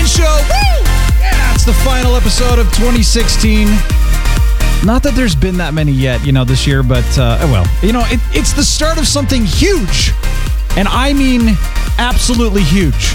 Brian Show. Woo! Yeah, it's the final episode of 2016. Not that there's been that many yet, you know, this year, but uh, well, you know, it, it's the start of something huge, and I mean absolutely huge.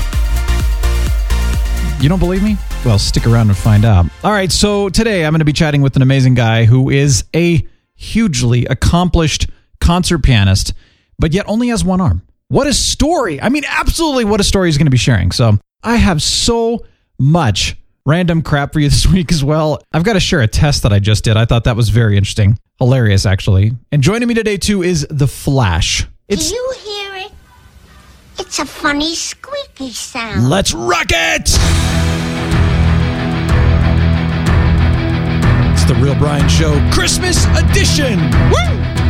You don't believe me? Well, stick around and find out. All right, so today I'm going to be chatting with an amazing guy who is a hugely accomplished concert pianist, but yet only has one arm. What a story! I mean, absolutely what a story he's going to be sharing. So I have so much random crap for you this week as well. I've got to share a test that I just did. I thought that was very interesting. Hilarious, actually. And joining me today, too, is The Flash. It's. Do you hear it? It's a funny squeaky sound. Let's rock it! It's the Real Brian Show Christmas edition! Woo!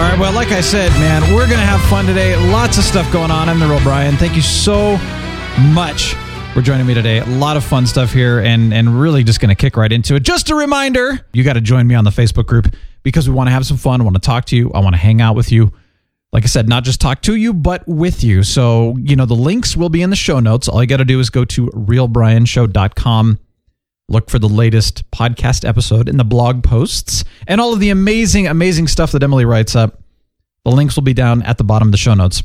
All right, well, like I said, man, we're going to have fun today. Lots of stuff going on. I'm the Real Brian. Thank you so much for joining me today. A lot of fun stuff here and and really just going to kick right into it. Just a reminder, you got to join me on the Facebook group because we want to have some fun. I want to talk to you. I want to hang out with you. Like I said, not just talk to you, but with you. So, you know, the links will be in the show notes. All you got to do is go to realbrianshow.com look for the latest podcast episode in the blog posts and all of the amazing, amazing stuff that Emily writes up. The links will be down at the bottom of the show notes.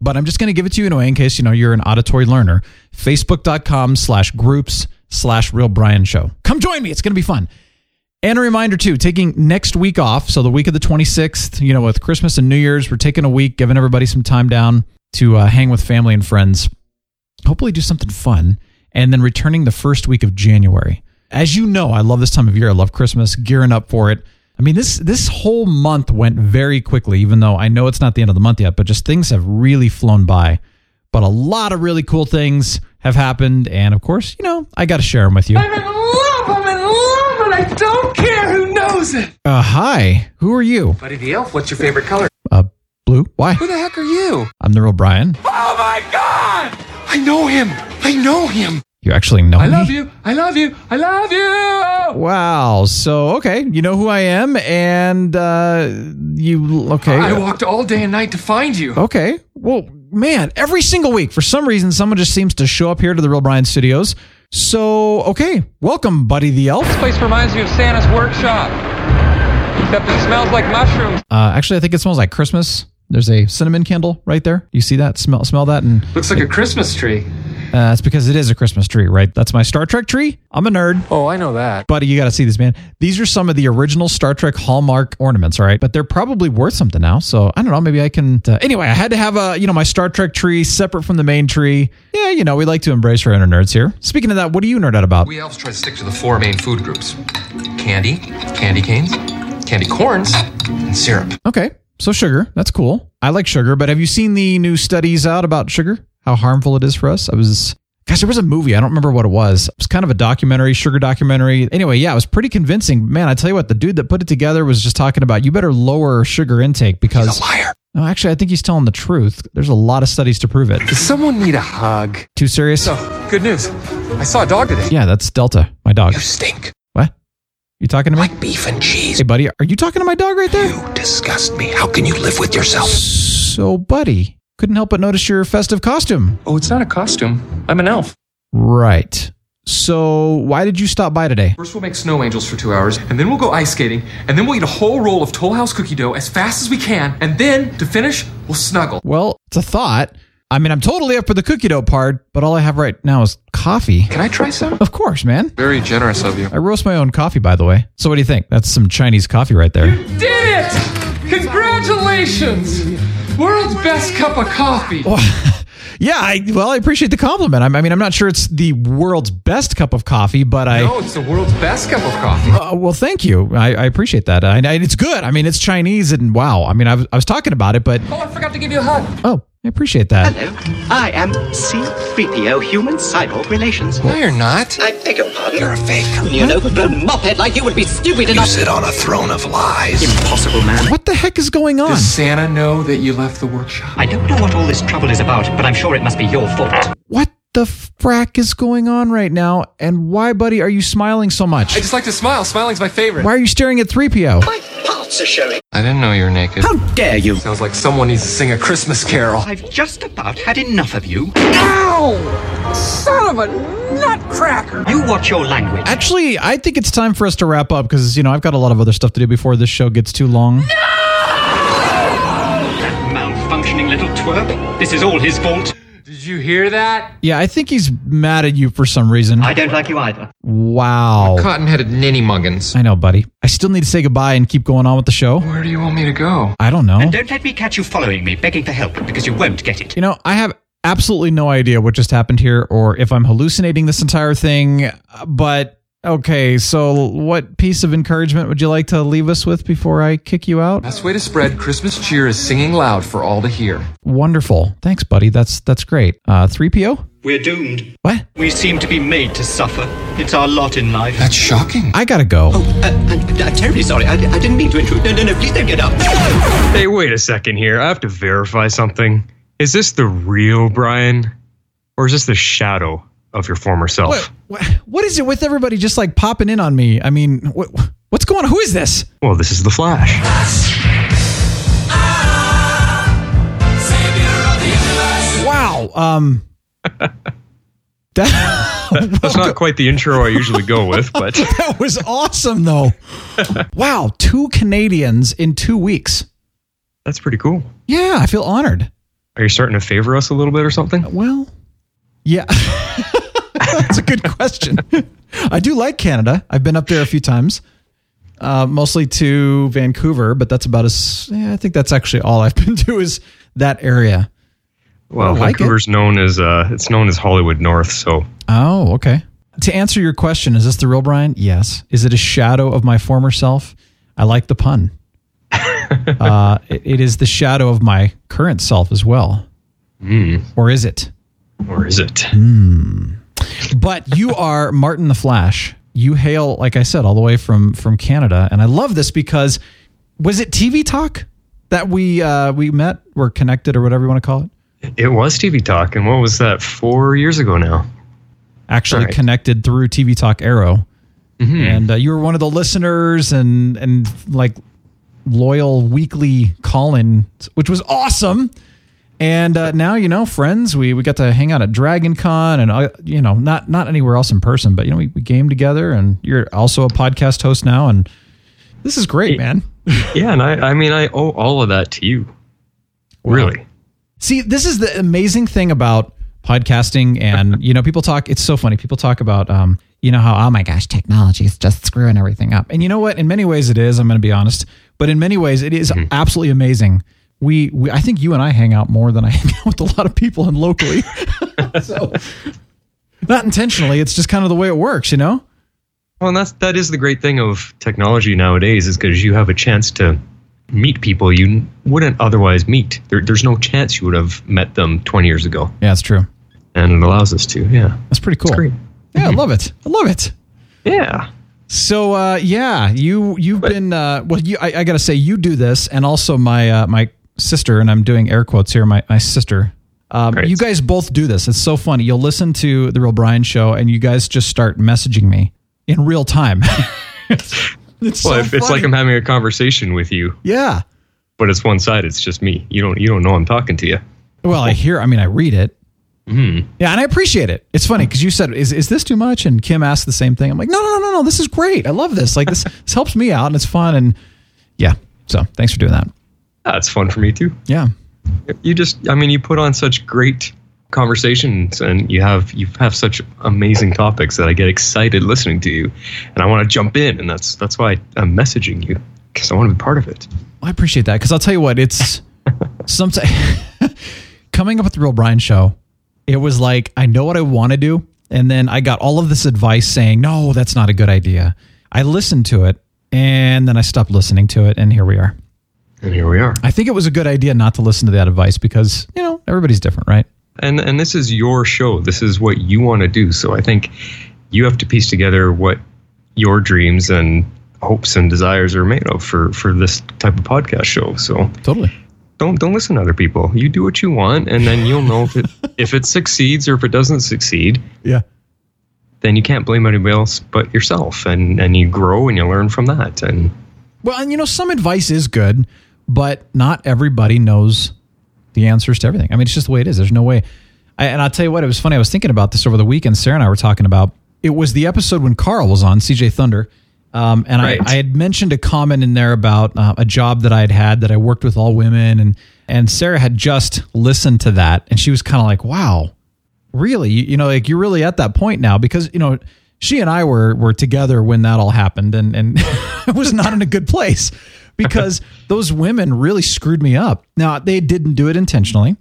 But I'm just going to give it to you anyway in case you know you're an auditory learner. Facebook.com slash groups slash real Brian show. Come join me. It's going to be fun. And a reminder too, taking next week off. So the week of the 26th, you know, with Christmas and New Year's, we're taking a week, giving everybody some time down to uh, hang with family and friends. Hopefully do something fun and then returning the first week of January. As you know, I love this time of year. I love Christmas, gearing up for it. I mean, this this whole month went very quickly, even though I know it's not the end of the month yet, but just things have really flown by. But a lot of really cool things have happened, and of course, you know, I got to share them with you. I'm in love. I'm in love, and I don't care who knows it. Uh, hi, who are you? Buddy the Elf. What's your favorite color? Uh, blue. Why? Who the heck are you? I'm the real Brian. Oh my God! I know him. I know him. You actually know I me? love you. I love you. I love you. Wow. So okay, you know who I am, and uh, you okay? I walked all day and night to find you. Okay. Well, man, every single week, for some reason, someone just seems to show up here to the Real Brian Studios. So, okay, welcome, Buddy the Elf. This place reminds me of Santa's workshop, except it smells like mushrooms. Uh, actually, I think it smells like Christmas. There's a cinnamon candle right there. You see that? Smell, smell that, and Looks like a Christmas tree. uh, it's because it is a Christmas tree, right? That's my Star Trek tree. I'm a nerd. Oh, I know that. Buddy, you got to see this, man. These are some of the original Star Trek Hallmark ornaments, all right? But they're probably worth something now. So I don't know. Maybe I can. Uh, anyway, I had to have a, you know, my Star Trek tree separate from the main tree. Yeah, you know, we like to embrace our inner nerds here. Speaking of that, what do you nerd out about? We elves try to stick to the four main food groups candy, candy canes, candy corns, and syrup. Okay, so sugar. That's cool. I like sugar, but have you seen the new studies out about sugar? How harmful it is for us? I was. Gosh, there was a movie. I don't remember what it was. It was kind of a documentary, sugar documentary. Anyway, yeah, it was pretty convincing. Man, I tell you what, the dude that put it together was just talking about you better lower sugar intake because. He's a liar. No, actually, I think he's telling the truth. There's a lot of studies to prove it. Does someone need a hug? Too serious? So, good news. I saw a dog today. Yeah, that's Delta, my dog. You stink. What? You talking to me? Like beef and cheese. Hey, buddy, are you talking to my dog right there? You disgust me. How can you live with yourself? So, buddy, couldn't help but notice your festive costume. Oh, it's not a costume. I'm an elf. Right. So, why did you stop by today? First, we'll make snow angels for two hours, and then we'll go ice skating, and then we'll eat a whole roll of Toll House cookie dough as fast as we can, and then, to finish, we'll snuggle. Well, it's a thought. I mean, I'm totally up for the cookie dough part, but all I have right now is coffee. Can I try some? Of course, man. Very generous of you. I roast my own coffee, by the way. So, what do you think? That's some Chinese coffee right there. You Did it! Congratulations! World's best cup of coffee. Yeah, I, well, I appreciate the compliment. I, I mean, I'm not sure it's the world's best cup of coffee, but I. No, it's the world's best cup of coffee. Uh, well, thank you. I, I appreciate that. I, I, it's good. I mean, it's Chinese, and wow. I mean, I was, I was talking about it, but Oh, I forgot to give you a hug. oh, I appreciate that. Hello, I am C3PO Human Cyborg Relations. No, you're not. I beg your pardon? You're a fake. You an overgrown mophead like you would be stupid You enough. sit on a throne of lies. Impossible, man. What the heck is going on? Does Santa know that you left the workshop? I don't know what all this trouble is about, but I'm sure it must be your fault. What the frack is going on right now? And why, buddy, are you smiling so much? I just like to smile. Smiling's my favorite. Why are you staring at 3PO? My parts are showing. I didn't know you were naked. How dare you? Sounds like someone needs to sing a Christmas carol. I've just about had enough of you. Son of a nutcracker! You watch your language. Actually, I think it's time for us to wrap up because, you know, I've got a lot of other stuff to do before this show gets too long. No! That malfunctioning little twerp. This is all his fault. Did you hear that? Yeah, I think he's mad at you for some reason. I don't like you either. Wow. Cotton-headed ninny muggins. I know, buddy. I still need to say goodbye and keep going on with the show. Where do you want me to go? I don't know. And don't let me catch you following me, begging for help, because you won't get it. You know, I have absolutely no idea what just happened here or if I'm hallucinating this entire thing. But okay, so what piece of encouragement would you like to leave us with before I kick you out? Best way to spread Christmas cheer is singing loud for all to hear. Wonderful. Thanks, buddy. That's that's great. Uh 3PO? We're doomed. What? We seem to be made to suffer. It's our lot in life. That's shocking. I gotta go. Uh, I'm, I'm terribly sorry. I, I didn't mean to intrude. No, no, no. Please don't get up. Hey, wait a second here. I have to verify something. Is this the real Brian? Or is this the shadow of your former self? What, what, what is it with everybody just like popping in on me? I mean, what, what's going on? Who is this? Well, this is the Flash. Wow. Um that, That's not quite the intro I usually go with, but that was awesome though. wow, two Canadians in 2 weeks. that's pretty cool. Yeah, I feel honored. Are you starting to favor us a little bit or something? Well, yeah. That's a good question. I do like Canada. I've been up there a few times, uh, mostly to Vancouver, but that's about as. Yeah, I think that's actually all I've been to is that area. Well, like Vancouver's known as uh, it's known as Hollywood North, so Oh, okay. To answer your question, is this the real Brian? Yes. Is it a shadow of my former self? I like the pun. uh, it, it is the shadow of my current self as well. Or is it? or is it? But you are Martin the Flash. You hail, like I said, all the way from from Canada, and I love this because was it TV Talk that we uh, we met, were connected, or whatever you want to call it? It was TV Talk, and what was that? Four years ago now. Actually Right. connected through TV Talk Arrow, and uh, you were one of the listeners and and like loyal weekly call-in, which was awesome. And uh, now you know, friends, we we got to hang out at Dragon Con, and uh, you know, not not anywhere else in person, but you know, we, we game together. And you're also a podcast host now, and this is great, man. Yeah, and I, I mean, I owe all of that to you. Really? See, this is the amazing thing about podcasting, and you know, people talk. It's so funny. People talk about, um, you know, how oh my gosh, technology is just screwing everything up. And you know what? In many ways, it is. I'm going to be honest, but in many ways, it is absolutely amazing. We, we, I think you and I hang out more than I hang out with a lot of people and locally. so, not intentionally. It's just kind of the way it works, you know. Well, and that's that is the great thing of technology nowadays is because you have a chance to meet people you wouldn't otherwise meet. There, there's no chance you would have met them 20 years ago, Yeah, it's true. and it allows us to. Yeah, That's pretty cool. Yeah, I love it. I love it. Yeah. So uh, yeah, you you've been uh, well. You I, I got to say you do this, and also my uh, my sister, and I'm doing air quotes here. My my sister. Um, you guys both do this. It's so funny. You'll listen to the Real Brian show, and you guys just start messaging me in real time. it's so Well, if it's like I'm having a conversation with you, yeah. but it's one side. It's just me. You don't you don't know I'm talking to you. Well, I hear. I mean, I read it. Mm-hmm. Yeah, and I appreciate it. It's funny because you said, "Is is this too much?" And Kim asked the same thing. I'm like, "No, no, no, no, no. This is great. I love this. Like this, this helps me out, and it's fun." And yeah, so thanks for doing that. That's fun for me too. Yeah, You just, I mean, you put on such great conversations, and you have you have such amazing topics that I get excited listening to you, and I want to jump in, and that's that's why I'm messaging you because I want to be part of it. I appreciate that because I'll tell you what, it's sometimes coming up with the Real Brian show. it was like I know what I want to do, and then I got all of this advice saying, "No, that's not a good idea." I listened to it, and then I stopped listening to it, and here we are. And here we are. I think it was a good idea not to listen to that advice because you know everybody's different, right? And and this is your show. This is what you want to do. So I think you have to piece together what your dreams and hopes and desires are made of for for this type of podcast show. So totally. Don't don't listen to other people. You do what you want, and then you'll know if it if it succeeds or if it doesn't succeed. Yeah. Then you can't blame anybody else but yourself, and and you grow and you learn from that. And Well, and you know, some advice is good, but not everybody knows the answers to everything. I mean, it's just the way it is. There's no way. I, and I'll tell you what, it was funny. I was thinking about this over the weekend. Sarah and I were talking about it was the episode when Carl was on CJ Thunder. Um, and Right. I, I had mentioned a comment in there about uh, a job that I had had that I worked with all women, and and Sarah had just listened to that, and she was kind of like, "Wow, really? You, you know, like you're really at that point now because you know she and I were were together when that all happened, and and it was not in a good place because those women really screwed me up. Now they didn't do it intentionally,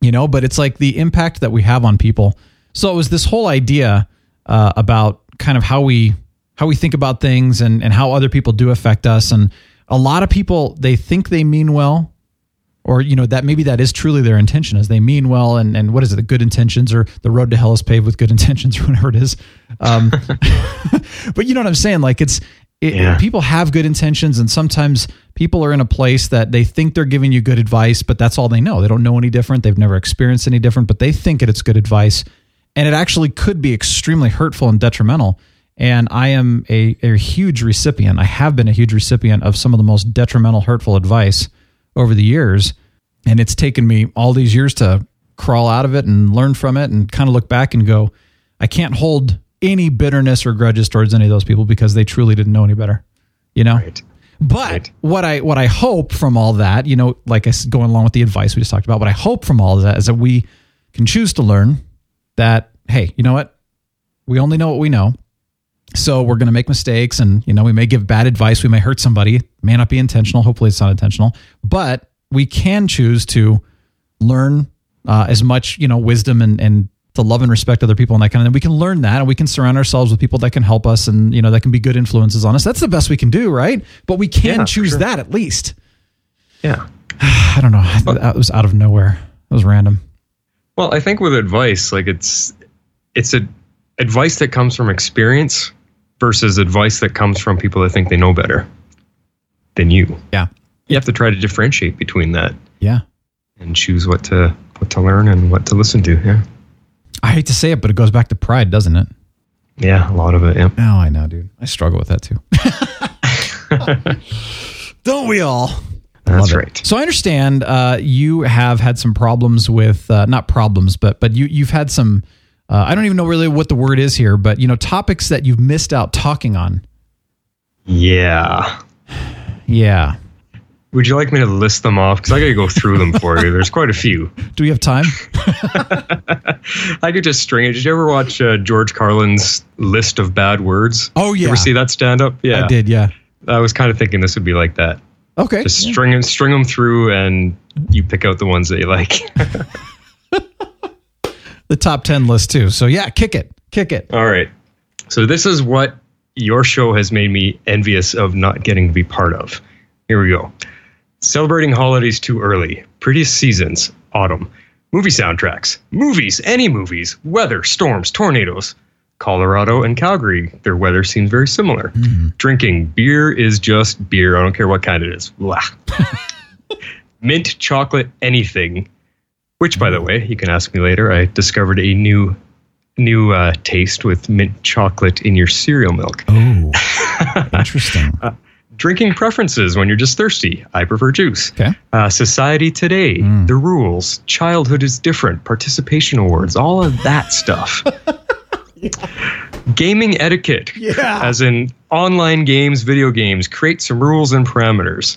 you know, but it's like the impact that we have on people. So it was this whole idea uh, about kind of how we how we think about things and and how other people do affect us, and a lot of people they think they mean well or you know that maybe that is truly their intention is they mean well and and what is it the good intentions or the road to hell is paved with good intentions or whatever it is um but you know what i'm saying like it's it, Yeah. people have good intentions and sometimes people are in a place that they think they're giving you good advice but that's all they know. They don't know any different. They've never experienced any different but they think that it's good advice. And it actually could be extremely hurtful and detrimental. And i am a, a huge recipient. I have been a huge recipient of some of the most detrimental hurtful advice over the years. And it's taken me all these years to crawl out of it and learn from it and kind of look back and go i can't hold any bitterness or grudges towards any of those people because they truly didn't know any better you know right. but what I what I hope from all that, you know, like I going along with the advice we just talked about, what I hope from all of that is that we can choose to learn that hey, you know what, we only know what we know, so we're going to make mistakes, and you know, we may give bad advice, we may hurt somebody, may not be intentional. Hopefully, it's not intentional, but we can choose to learn uh, as much you know wisdom and and to love and respect other people and that kind of thing. We can learn that and we can surround ourselves with people that can help us and you know that can be good influences on us. That's the best we can do, right? But we can Yeah, choose sure. that at least. yeah. I don't know. That was out of nowhere. That was random. Well, I think with advice, like it's it's a advice that comes from experience versus advice that comes from people that think they know better than you. Yeah. You have to try to differentiate between that Yeah. and choose what to what to learn and what to listen to. Yeah. I hate to say it, but it goes back to pride, doesn't it? Yeah, a lot of it. Yeah. Oh, I know, dude. I struggle with that too. Don't we all? That's Love it. right. So I understand uh, you have had some problems with uh, not problems, but but you you've had some. Uh, I don't even know really what the word is here, but you know topics that you've missed out talking on. Yeah. Yeah. Would you like me to list them off? Because I got to go through them for you. There's quite a few. Do we have time? I could just string it. Did you ever watch uh, George Carlin's list of bad words? Oh You yeah, ever see that stand up? Yeah. I did. Yeah. I was kind of thinking this would be like that. Okay. Just string them, string them through, and you pick out the ones that you like. the top ten list too. So yeah, kick it, kick it. All right. So this is what your show has made me envious of not getting to be part of. Here we go. Celebrating holidays too early. Prettiest seasons. Autumn. Movie soundtracks. Movies. Any movies. Weather. Storms. Tornadoes. Colorado and Calgary. Their weather seems very similar. Drinking. Beer is just beer. I don't care what kind it is. Blah. Mint chocolate anything. Which, by the way, you can ask me later. I discovered a new new uh, taste with mint chocolate in your cereal milk. Oh, interesting. Drinking preferences when you're just thirsty. I prefer juice. Okay. Uh, society today, the rules, childhood is different, participation awards, all of that stuff. Gaming etiquette, Yeah. as in online games, video games, create some rules and parameters.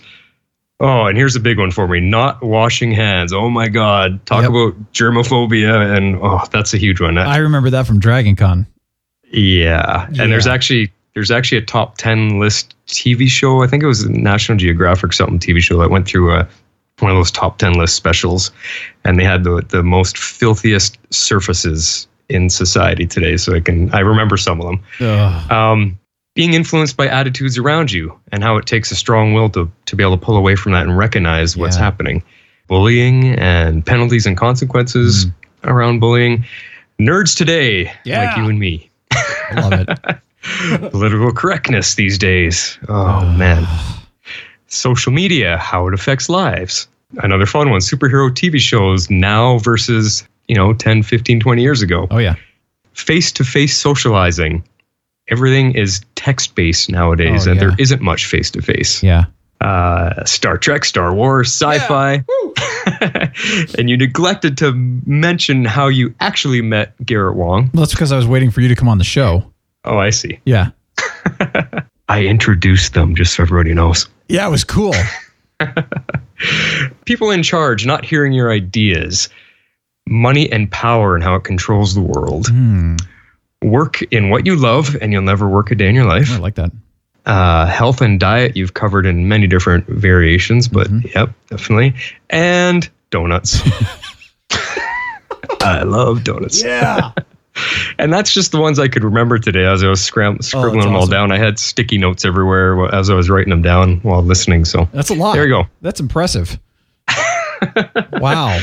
Oh, and here's a big one for me: not washing hands. Oh my God! Talk Yep. about germophobia, and oh, that's a huge one. I remember that from Dragon Con. Yeah. Yeah. And there's actually there's actually a top 10 list TV show. I think it was National Geographic something TV show that went through a one of those top 10 list specials and they had the the most filthiest surfaces in society today so i can i remember some of them Ugh. um, being influenced by attitudes around you and how it takes a strong will to, to be able to pull away from that and recognize what's Yeah. happening bullying and penalties and consequences Mm. around bullying nerds today Yeah. like you and me I love it. political correctness these days. Oh, man. Social media, how it affects lives. Another fun one superhero TV shows now versus, you know, 10, 15, 20 years ago. Oh yeah. Face to face socializing. Everything is text based nowadays, Oh, and yeah. there isn't much face to face. Yeah. Uh, Star Trek, Star Wars, sci fi. and you neglected to mention how you actually met Garrett Wang. Well, that's because I was waiting for you to come on the show. Oh, I see. Yeah. I introduced them just so everybody knows. Yeah, it was cool. people in charge not hearing your ideas, money and power and how it controls the world. Work in what you love, and you'll never work a day in your life. I like that. Uh, health and diet, you've covered in many different variations, but yep, definitely. And donuts. I love donuts. Yeah. And that's just the ones I could remember today as I was scram- oh, scribbling them all down. I had sticky notes everywhere as I was writing them down while listening. So That's a lot. There you go. That's impressive. wow.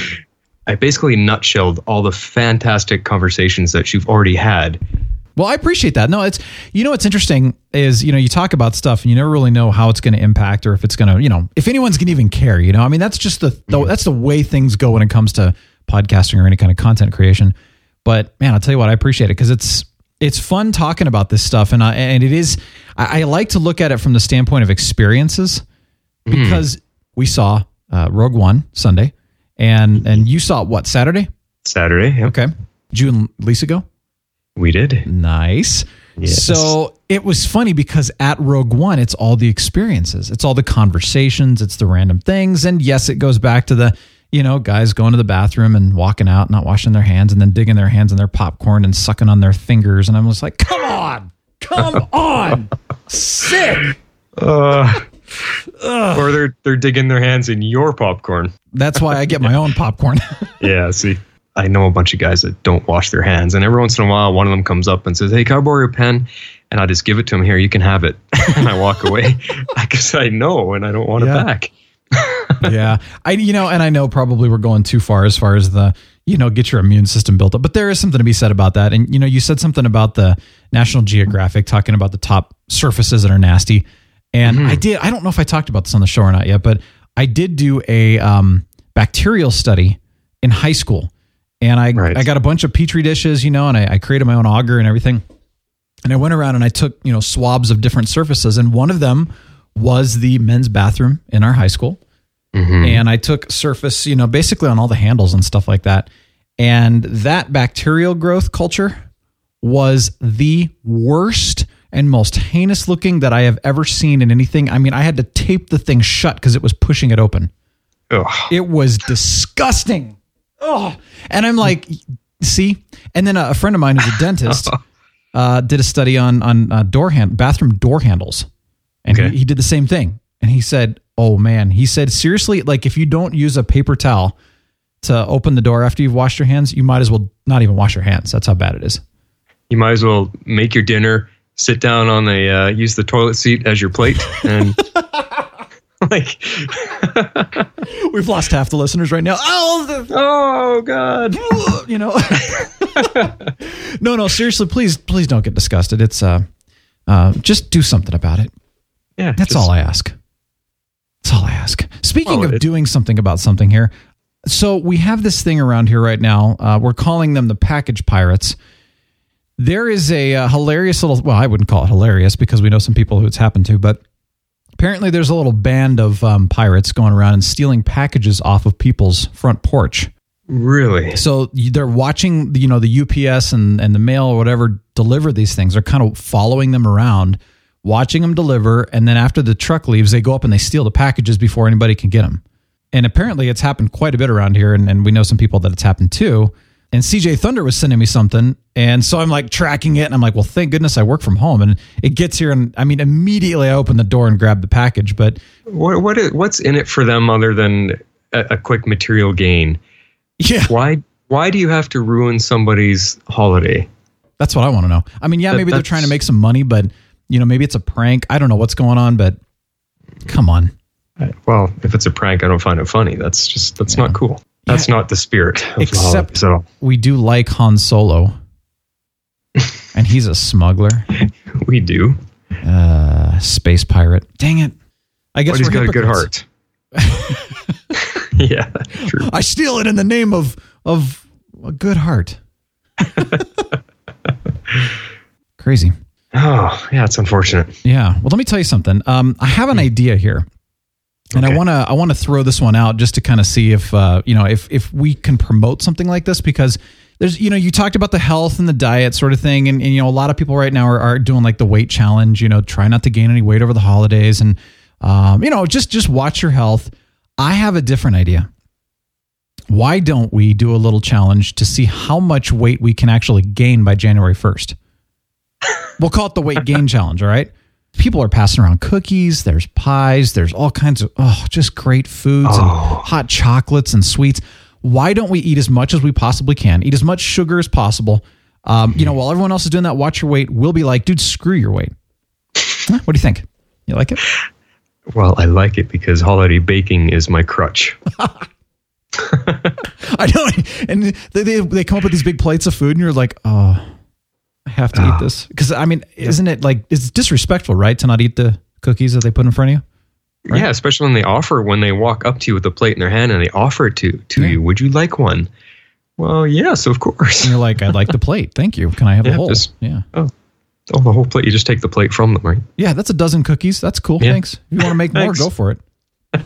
I basically nutshelled all the fantastic conversations that you've already had. Well, I appreciate that. No, it's you know what's interesting is you know you talk about stuff and you never really know how it's going to impact or if it's going to you know if anyone's going to even care. You know, I mean that's just the, the mm-hmm. that's the way things go when it comes to podcasting or any kind of content creation. But man, I'll tell you what, I appreciate it because it's it's fun talking about this stuff and I, and it is I, I like to look at it from the standpoint of experiences because we saw uh, Rogue One Sunday and and you saw it, what Saturday? Saturday. Yep. Okay, did you and Lisa go? We did. Nice. Yes. So it was funny because at Rogue One, it's all the experiences, it's all the conversations, it's the random things. And yes, it goes back to the, you know, guys going to the bathroom and walking out, not washing their hands, and then digging their hands in their popcorn and sucking on their fingers. And I'm just like, come on, come on, sick. Uh, or they're they're digging their hands in your popcorn. That's why I get my own popcorn. Yeah, see. I know a bunch of guys that don't wash their hands, and every once in a while, one of them comes up and says, "Hey, can I borrow your pen?" And I just give it to him. Here, you can have it, and I walk away because I know, and I don't want Yeah. it back. yeah. I you know, and I know probably we're going too far as far as the you know get your immune system built up, but there is something to be said about that. And you know, you said something about the National Geographic talking about the top surfaces that are nasty, and I did. I don't know if I talked about this on the show or not yet, but I did do a um, bacterial study in high school, and I Right. I got a bunch of petri dishes, you know, and I, I created my own agar and everything. And I went around and I took, you know, swabs of different surfaces. And one of them was the men's bathroom in our high school. And I took surface, you know, basically on all the handles and stuff like that. And that bacterial growth culture was the worst and most heinous looking that I have ever seen in anything. I mean, I had to tape the thing shut because it was pushing it open. Ugh. It was disgusting. Oh, and I'm like, see. And then a, a friend of mine who's a dentist uh, did a study on on uh, door hand bathroom door handles, and Okay. he, he did the same thing. And he said, "Oh man," he said, seriously, like if you don't use a paper towel to open the door after you've washed your hands, you might as well not even wash your hands. That's how bad it is. You might as well make your dinner, sit down on the uh, use the toilet seat as your plate, and like, We've lost half the listeners right now. Oh, the, oh god, you know. no, no, seriously, please, please don't get disgusted. It's uh, uh, just do something about it. Yeah, That's just- all I ask. That's all I ask. Speaking Well, of it- doing something about something here, so we have this thing around here right now. Uh, we're calling them the package pirates. There is a uh, hilarious little. Well, I wouldn't call it hilarious because we know some people who it's happened to, but apparently there's a little band of um, pirates going around and stealing packages off of people's front porch. Really? So they're watching, you know, the UPS and, and the mail or whatever deliver these things. They're kind of following them around, watching them deliver, and then after the truck leaves, they go up and they steal the packages before anybody can get them. And apparently, it's happened quite a bit around here, and, and we know some people that it's happened to. And CJ Thunder was sending me something, and so I'm like tracking it, and I'm like, well, thank goodness I work from home, and it gets here, and I mean, immediately I open the door and grab the package, but What what is, what's in it for them other than a, a quick material gain. Yeah. Why why do you have to ruin somebody's holiday? That's what I want to know. I mean, yeah, That- maybe they're trying to make some money, but you know, maybe it's a prank. I don't know what's going on, but come on. Well, if it's a prank, I don't find it funny. That's just that's not cool. That's not the spirit of the Except holidays at all. we do like Han Solo, and he's a smuggler, We do. uh, space pirate. Dang it! I guess but he's we're got a good heart. yeah, true. I steal it in the name of of a good heart. Crazy. Oh, yeah, it's unfortunate. Yeah. Well, let me tell you something. Um, I have an idea here, and I want to I want to throw this one out just to kind of see if uh, you know if if we can promote something like this because there's you know you talked about the health and the diet sort of thing, and, and you know a lot of people right now are, are doing like the weight challenge. You know, try not to gain any weight over the holidays, and um, you know just just watch your health. I have a different idea. Why don't we do a little challenge to see how much weight we can actually gain by January first? We'll call it the weight gain challenge, all right? People are passing around cookies, there's pies, there's all kinds of oh, just great foods and hot chocolates and sweets. Why don't we eat as much as we possibly can? Eat as much sugar as possible. Um, you know, while everyone else is doing that, watch your weight. We'll be like, dude, screw your weight. Huh, What do you think? You like it? Well, I like it because holiday baking is my crutch. I know. And they, they, they come up with these big plates of food, and you're like, oh, I have to eat this. Because, I mean, isn't it like, it's disrespectful, right? To not eat the cookies that they put in front of you? Yeah, especially when they offer when they walk up to you with a plate in their hand and they offer it to to you. Would you like one? Well, yes, of course. And you're like, I'd like the plate. Thank you. Can I have a Yeah, whole? just- yeah. Oh, oh, the whole plate. You just take the plate from them, right? Yeah, that's a dozen cookies. That's cool. Yeah. Thanks. If you want to make more, go for it.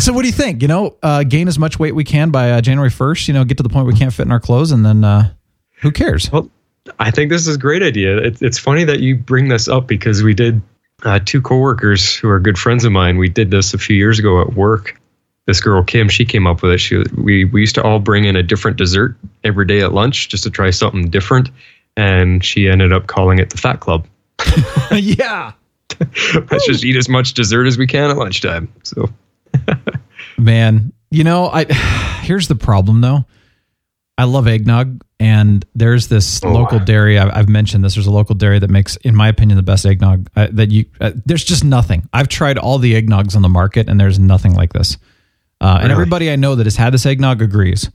so, what do you think? You know, uh, gain as much weight we can by uh, January 1st, you know, get to the point we can't fit in our clothes, and then uh, who cares? Well, I think this is a great idea. It, it's funny that you bring this up because we did uh, two coworkers who are good friends of mine. We did this a few years ago at work. This girl Kim, she came up with it. She we we used to all bring in a different dessert every day at lunch just to try something different, and she ended up calling it the Fat Club. yeah. Let's just eat as much dessert as we can at lunchtime. So Man, you know, I here's the problem though. I love eggnog, and there's this local dairy. I've, I've mentioned this. There's a local dairy that makes, in my opinion, the best eggnog. Uh, that you, uh, there's just nothing. I've tried all the eggnogs on the market, and there's nothing like this. Uh, And everybody I know that has had this eggnog agrees.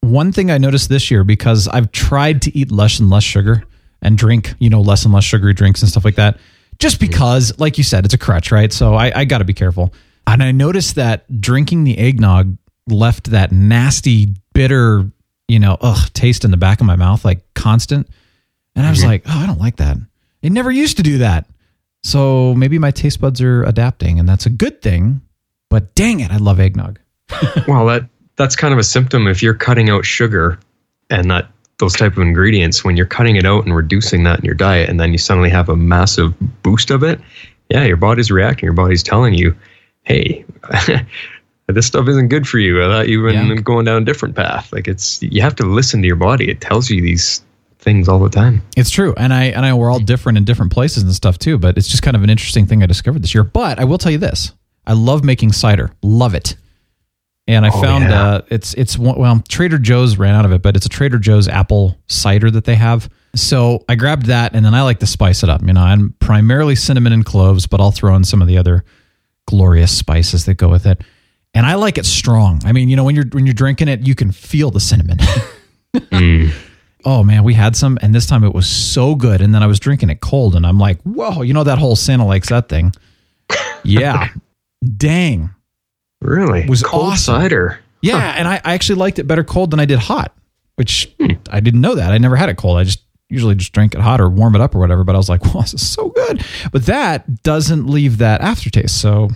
One thing I noticed this year because I've tried to eat less and less sugar and drink, you know, less and less sugary drinks and stuff like that, just because, like you said, it's a crutch, right? So I, I got to be careful. And I noticed that drinking the eggnog left that nasty, bitter, you know, ugh, taste in the back of my mouth, like constant. And I was mm-hmm. like, oh, I don't like that. It never used to do that. So maybe my taste buds are adapting, and that's a good thing. But dang it, I love eggnog. well, that that's kind of a symptom if you're cutting out sugar and that those type of ingredients. When you're cutting it out and reducing that in your diet, and then you suddenly have a massive boost of it, yeah, your body's reacting. Your body's telling you, "Hey, this stuff isn't good for you. I thought you were Yeah. going down a different path." Like it's you have to listen to your body. It tells you these things all the time. It's true, and I and I we're all different in different places and stuff too. But it's just kind of an interesting thing I discovered this year. But I will tell you this: I love making cider, love it. And I Oh, found yeah. uh, it's it's well Trader Joe's ran out of it, but it's a Trader Joe's apple cider that they have. So I grabbed that, and then I like to spice it up. You know, I'm primarily cinnamon and cloves, but I'll throw in some of the other glorious spices that go with it. And I like it strong. I mean, you know, when you're when you're drinking it, you can feel the cinnamon. Mm. oh man, we had some, and this time it was so good. And then I was drinking it cold, and I'm like, whoa, you know that whole Santa likes that thing. Yeah, dang, Really, Was cold awesome. cider. yeah. And I, I actually liked it better cold than I did hot, which hmm. I didn't know that. I never had it cold. I just usually just drink it hot or warm it up or whatever. But I was like, wow, this is so good. But that doesn't leave that aftertaste. So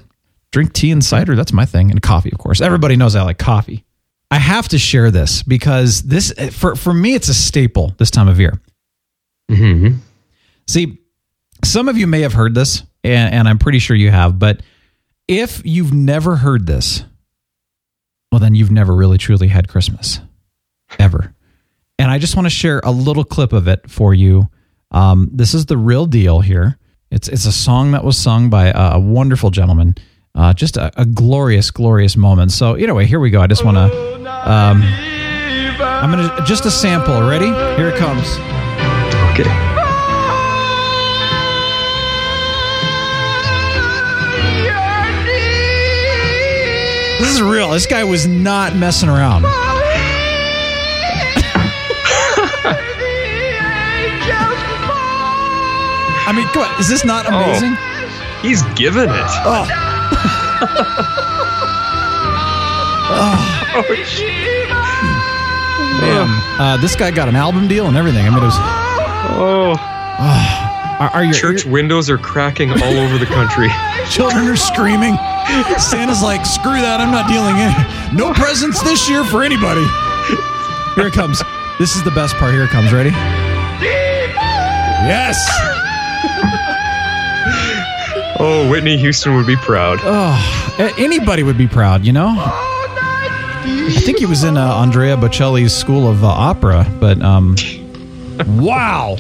drink tea and cider. That's my thing. And coffee, of course. Everybody knows I like coffee. I have to share this because this for for me it's a staple this time of year. hmm See, some of you may have heard this, and, and I'm pretty sure you have, but if you've never heard this, well, then you've never really truly had Christmas ever. And I just want to share a little clip of it for you. Um, this is the real deal here. It's it's a song that was sung by a, a wonderful gentleman Uh, just a, a glorious, glorious moment. So anyway, here we go. I just want to. Um, I'm gonna just a sample. Ready? Here it comes. Okay. This is real. This guy was not messing around. I mean, come on. Is this not amazing? Oh, he's given it. Oh. Oh, Man, uh, this guy got an album deal and everything. I mean, it was. Oh. Are, are your Church windows are cracking all over the country. children are screaming? Santa's like, screw that. I'm not dealing in. No presents this year for anybody. Here it comes. This is the best part. Here it comes. Ready? Yes. Oh, Whitney Houston would be proud. Oh, anybody would be proud, you know? I think he was in uh, Andrea Bocelli's School of uh, Opera, but um, wow.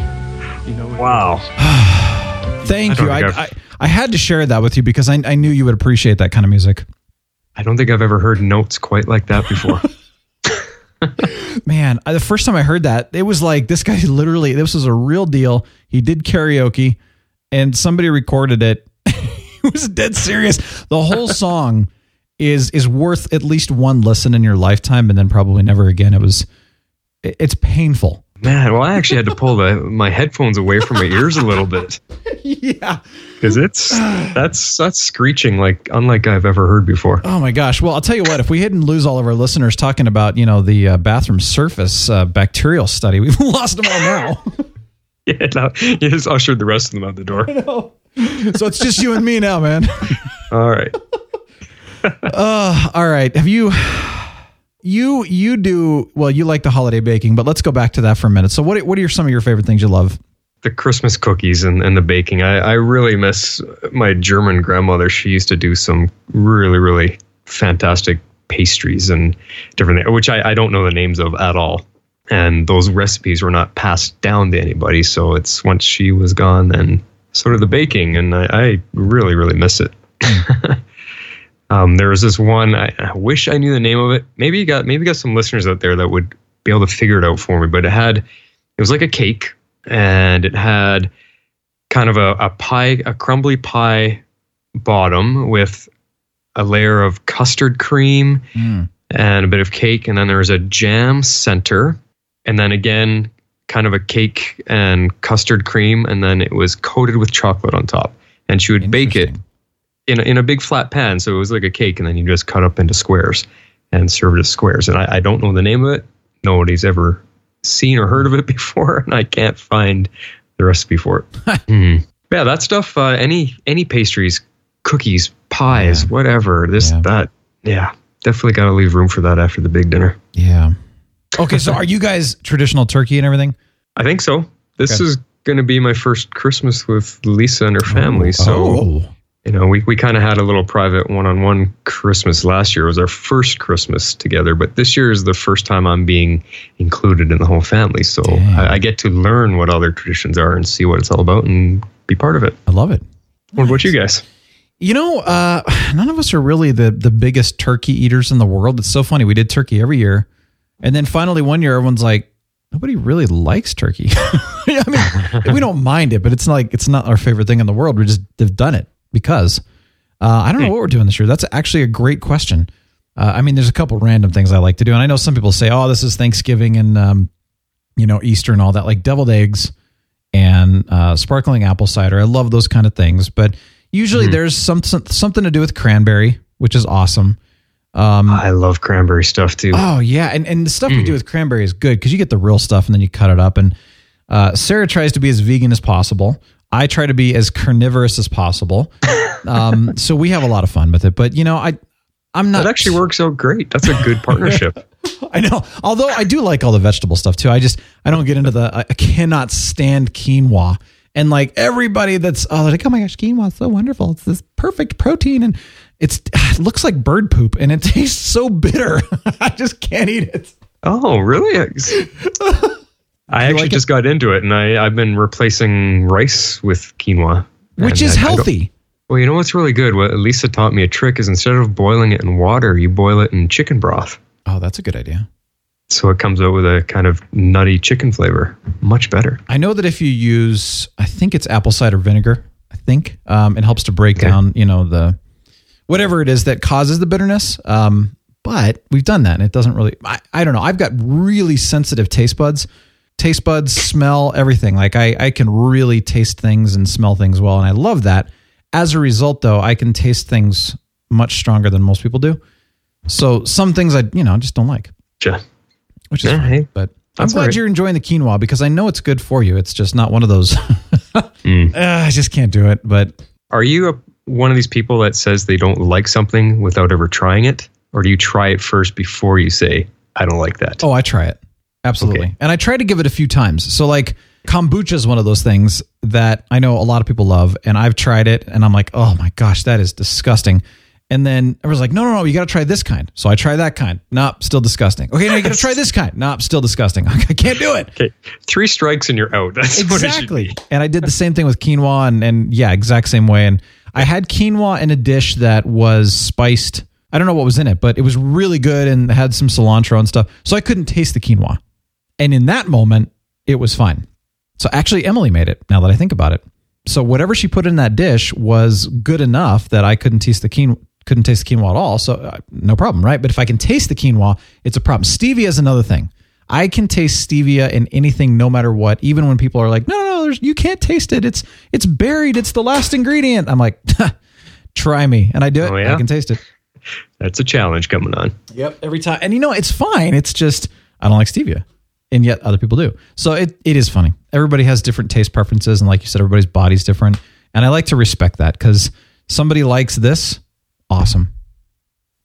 Wow. Thank I you. I, I, I've- I had to share that with you because I, I knew you would appreciate that kind of music. I don't think I've ever heard notes quite like that before. Man, I, the first time I heard that, it was like this guy literally, this was a real deal. He did karaoke and somebody recorded it. It was dead serious. The whole song is is worth at least one listen in your lifetime and then probably never again. It was it's painful. Man, well, I actually had to pull the, my headphones away from my ears a little bit yeah. because it's that's that's screeching like unlike I've ever heard before. Oh my gosh. Well, I'll tell you what, if we didn't lose all of our listeners talking about, you know, the uh, bathroom surface uh, bacterial study, we've lost them all now. Yeah, now you just ushered the rest of them out the door. So it's just you and me now, man. All right. Uh, all right. Have you you you do well, you like the holiday baking, but let's go back to that for a minute. So what what are your, some of your favorite things you love? the Christmas cookies and, and the baking. I, I really miss my German grandmother. She used to do some really, really fantastic pastries and different things, which I, I don't know the names of at all. And those recipes were not passed down to anybody. So it's once she was gone, then sort of the baking. And I, I really, really miss it. um, there was this one, I, I wish I knew the name of it. Maybe you got, maybe you got some listeners out there that would be able to figure it out for me, but it had, it was like a cake and it had kind of a, a pie, a crumbly pie bottom with a layer of custard cream Mm. and a bit of cake, and then there was a jam center, and then again, kind of a cake and custard cream, and then it was coated with chocolate on top. And she would bake it in a, in a big flat pan, so it was like a cake, and then you just cut up into squares and serve it as squares. And I, I don't know the name of it. Nobody's ever seen or heard of it before, and I can't find the recipe for it. Hmm. Yeah, that stuff. Uh, any any pastries, cookies, pies, whatever. This that. Yeah, definitely got to leave room for that after the big dinner. Yeah. Okay, so are you guys traditional turkey and everything? I think so. This Okay. is going to be my first Christmas with Lisa and her family. So, Oh. you know, we, we kind of had a little private one on one Christmas last year. It was our first Christmas together, but this year is the first time I'm being included in the whole family. So I, I get to learn what other traditions are and see what it's all about and be part of it. I love it. What about you guys? You know, uh, none of us are really the the biggest turkey eaters in the world. It's so funny. We did turkey every year, and then finally one year, everyone's like, nobody really likes turkey. I mean, we don't mind it, but it's not like it's not our favorite thing in the world. We just have done it because uh, I don't know what we're doing this year. That's actually a great question. Uh, I mean, there's a couple random things I like to do, and I know some people say, "Oh, this is Thanksgiving and um, you know Easter and all that," like deviled eggs and uh, sparkling apple cider. I love those kind of things, but usually there's some, some something to do with cranberry, which is awesome. Um, I love cranberry stuff too. Oh yeah, and and the stuff we do with cranberry is good because you get the real stuff and then you cut it up. And uh, Sarah tries to be as vegan as possible. I try to be as carnivorous as possible. Um, so we have a lot of fun with it. But you know, I I'm not. That actually works out great. That's a good partnership. I know. Although I do like all the vegetable stuff too. I just I don't get into the. I cannot stand quinoa. And like everybody that's oh they're like oh my gosh quinoa is so wonderful. It's this perfect protein and it's it looks like bird poop and it tastes so bitter. I just can't eat it. Oh, really? I actually like it? just got into it, and I I've been replacing rice with quinoa, Which is I- I healthy. Well, you know what's really good? What Lisa taught me a trick is instead of boiling it in water, you boil it in chicken broth. Oh, that's a good idea. So it comes out with a kind of nutty chicken flavor. Much better. I know that if you use, I think it's apple cider vinegar. I think um, it helps to break Okay. down, you know, the whatever it is that causes the bitterness. Um, but we've done that, and it doesn't really. I, I don't know. I've got really sensitive taste buds. Taste buds, smell, everything. Like I, I can really taste things and smell things well, and I love that. As a result, though, I can taste things much stronger than most people do. So some things I, you know, just don't like. Sure. Which is Yeah, fine. hey, but I'm glad right. you're enjoying the quinoa because I know it's good for you. It's just not one of those. Mm. "Ah, I just can't do it. But Are you a, one of these people that says they don't like something without ever trying it? Or do you try it first before you say, I don't like that? oh, I try it absolutely, Okay. and I try to give it a few times. So like kombucha is one of those things that I know a lot of people love, and I've tried it, and I'm like, oh my gosh, that is disgusting. And then I was like, no, no, no, you got to try this kind. So I try that kind. Nope, still disgusting. Okay, now you got to try this kind. Nope, still disgusting. I can't do it. Okay. Three strikes and you're out. That's what it should exactly. And I did the same thing with quinoa, and, and yeah, exact same way. And I had quinoa in a dish that was spiced. I don't know what was in it, but it was really good and had some cilantro and stuff. So I couldn't taste the quinoa. And in that moment, it was fine. So actually, Emily made it. Now that I think about it, so whatever she put in that dish was good enough that I couldn't taste the quinoa. Couldn't taste the quinoa at all, so uh, no problem, right? But if I can taste the quinoa, it's a problem. Stevia is another thing. I can taste stevia in anything, no matter what. Even when people are like, "No, no, no, there's, you can't taste it. It's it's buried. It's the last ingredient." I'm like, "Try me," and I do it. Oh, yeah? I can taste it. That's a challenge coming on. Yep, every time. And you know, it's fine. It's just I don't like stevia, and yet other people do. So it it is funny. Everybody has different taste preferences, and like you said, everybody's body's different. And I like to respect that because somebody likes this, awesome.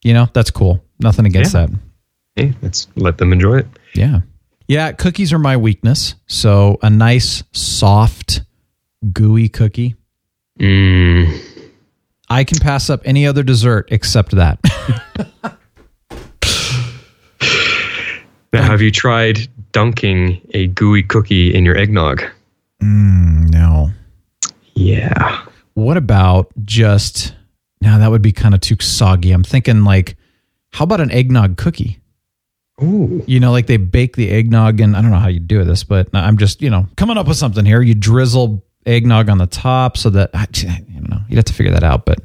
You know, that's cool. Nothing against Yeah. that. Hey, let's let them enjoy it. Yeah. Yeah, cookies are my weakness. So a nice, soft, gooey cookie. Mm, I can pass up any other dessert except that. now, have you tried dunking a gooey cookie in your eggnog? no. Yeah. What about just now that would be kind of too soggy. I'm thinking like how about an eggnog cookie? Ooh. You know, like they bake the eggnog and I don't know how you do this, but I'm just, you know, coming up with something here. You drizzle eggnog on the top so that I don't know. You'd have to figure that out, but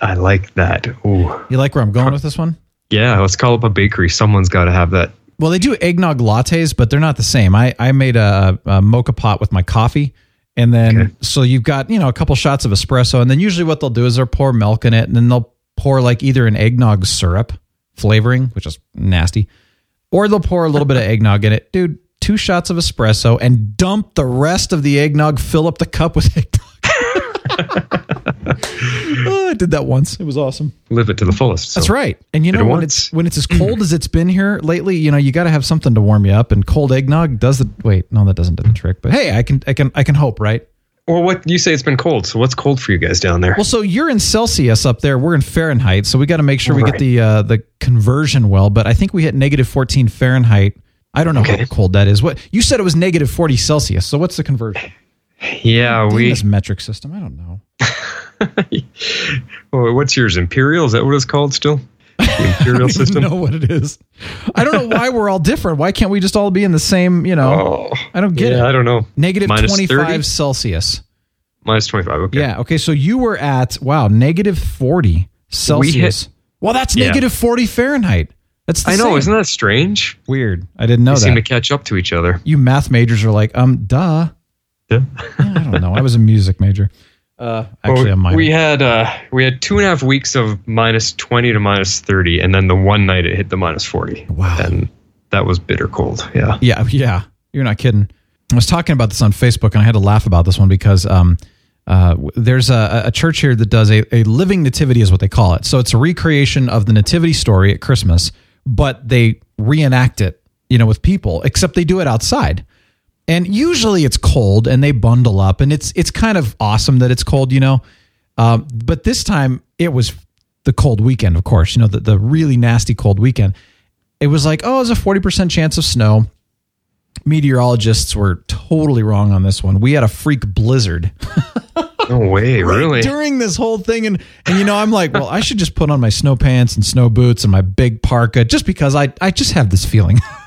I like that. Ooh. you like where I'm going with this one? Yeah, let's call up a bakery. Someone's got to have that. Well, they do eggnog lattes, but they're not the same. I, I made a, a moka pot with my coffee. And then, Okay. so you've got, you know, a couple shots of espresso. And then usually what they'll do is they'll pour milk in it and then they'll pour like either an eggnog syrup flavoring, which is nasty, or they'll pour a little bit of eggnog in it. Dude, two shots of espresso and dump the rest of the eggnog, fill up the cup with eggnog. Oh, I did that once. It was awesome. Live it to the fullest. That's right. And you know it when once. it's when it's as cold as it's been here lately, you know, you got to have something to warm you up and cold eggnog does the wait, no that doesn't do the trick. But hey, I can I can I can hope, right? Or what you say it's been cold. So what's cold for you guys down there? Well, so you're in Celsius up there, we're in Fahrenheit, so we got to make sure we get the uh the conversion well, but I think we hit negative 14 Fahrenheit. I don't know how cold that is. What you said it was negative 40 Celsius. So what's the conversion? yeah, Damn we. this metric system. I don't know. Oh, what's yours? Imperial? Is that what it's called still? The Imperial I don't system? know what it is. I don't know why we're all different. Why can't we just all be in the same, you know? Oh, I don't get yeah, it. I don't know. Negative Minus 25 30? Celsius. Minus 25. Okay. Yeah. Okay. So you were at wow negative forty Celsius. well, that's Yeah. negative forty Fahrenheit. That's the I know. same. Isn't that strange? weird? I didn't know They that. seem to catch up to each other. you math majors are like, um, duh. Yeah. Yeah, I don't know. I was a music major. Uh, actually, Well, I'm we had uh, we had two and a half weeks of minus 20 to minus 30, and then the one night it hit the minus 40. Wow. And that was bitter cold. Yeah. Yeah, yeah. You're not kidding. I was talking about this on Facebook and I had to laugh about this one because um, uh, there's a, a church here that does a, a living nativity, is what they call it. So it's a recreation of the nativity story at Christmas, but they reenact it, you know, with people, except they do it outside. And usually it's cold and they bundle up and it's it's kind of awesome that it's cold, you know. Um, but this time it was the cold weekend, of course, you know, the, the really nasty cold weekend. It was like, oh, there's a 40% chance of snow meteorologists were totally wrong on this one. We had a freak blizzard. No way, right really? during this whole thing and and you know i'm like well i should just put on my snow pants and snow boots and my big parka just because i i just have this feeling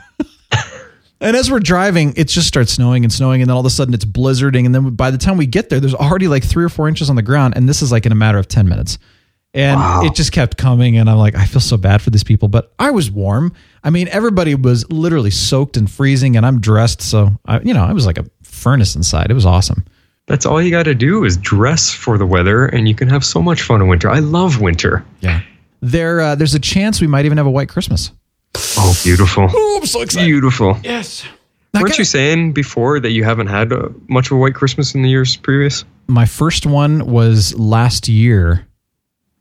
and as we're driving it just starts snowing and snowing and then all of a sudden it's blizzarding and then by the time we get there there's already like three or four inches on the ground and this is like in a matter of 10 minutes and it just kept coming and i'm like i feel so bad for these people but i was warm i mean everybody was literally soaked and freezing and i'm dressed so i you know i was like a furnace inside it was awesome That's all you got to do is dress for the weather, and you can have so much fun in winter. I love winter. Yeah. There, uh, there's a chance we might even have a white Christmas. Oh, beautiful. Oh, I'm so excited. Beautiful. Yes. Weren't you saying before that you haven't had uh, much of a white Christmas in the years previous? My first one was last year,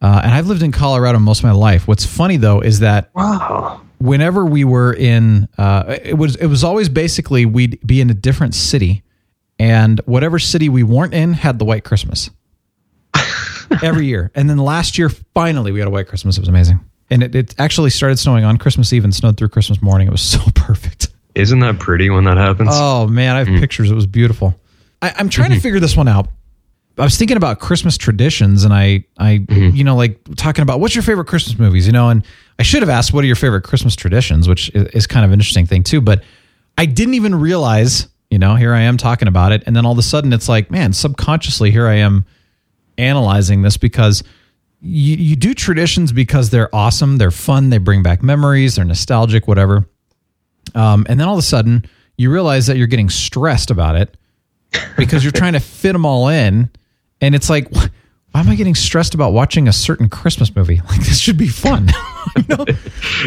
uh, and I've lived in Colorado most of my life. What's funny though is that wow, whenever we were in, uh, it was it was always basically we'd be in a different city, and whatever city we weren't in had the white Christmas every year. And then last year, finally, we had a white Christmas. It was amazing, and it, it actually started snowing on Christmas Eve and snowed through Christmas morning. It was so perfect. Isn't that pretty when that happens? Oh man, I have mm. pictures. It was beautiful. I, I'm trying to mm-hmm. figure this one out. I was thinking about Christmas traditions, and I, I, mm-hmm. you know, like talking about what's your favorite Christmas movies, you know, and I should have asked what are your favorite Christmas traditions, which is kind of an interesting thing too. But I didn't even realize, you know, here I am talking about it, and then all of a sudden it's like, man, subconsciously here I am analyzing this because you, you do traditions because they're awesome, they're fun, they bring back memories, they're nostalgic, whatever. Um, and then all of a sudden, you realize that you're getting stressed about it because you're trying to fit them all in. And it's like, wh- why am I getting stressed about watching a certain Christmas movie? Like, this should be fun. You know?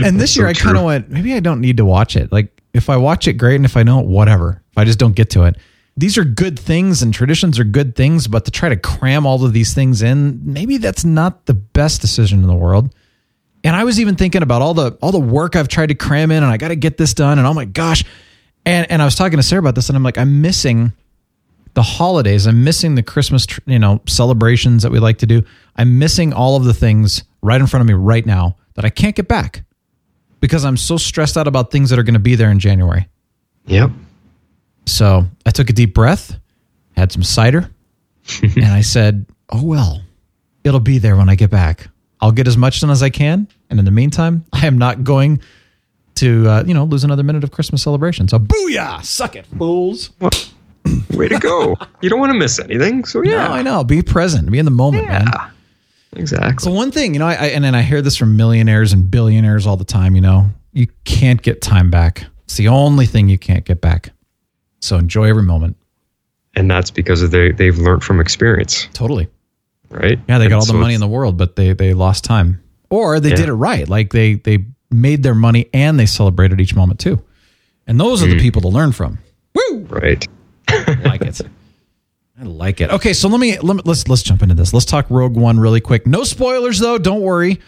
And this year, I kind of went, maybe I don't need to watch it. Like, if I watch it, great. And if I don't, whatever. If I just don't get to it. These are good things and traditions are good things, but to try to cram all of these things in, maybe that's not the best decision in the world. And I was even thinking about all the all the work I've tried to cram in, and I got to get this done. And oh my gosh, and and I was talking to Sarah about this, and I'm like, I'm missing the holidays. I'm missing the Christmas, you know, celebrations that we like to do. I'm missing all of the things right in front of me right now that I can't get back because I'm so stressed out about things that are going to be there in January. Yep. So I took a deep breath, had some cider, and I said, "Oh well, it'll be there when I get back. I'll get as much done as I can, and in the meantime, I am not going to, uh, you know, lose another minute of Christmas celebration. So booyah, suck it, fools. Way to go. you don't want to miss anything. So, yeah. No, I know. Be present. Be in the moment, man. Exactly. So one thing, you know, I, I and then I hear this from millionaires and billionaires all the time. You know, you can't get time back. It's the only thing you can't get back. So enjoy every moment. And that's because they, they've learned from experience. Totally. Right? Yeah, they got And all the money in the world, but they they lost time, or they Yeah. did it right. Like they they made their money and they celebrated each moment too. And those are the Mm. people to learn from. Woo! Right. I like it. I like it. Okay, so let me, let me let's let's jump into this. Let's talk Rogue One really quick. No spoilers though. Don't worry.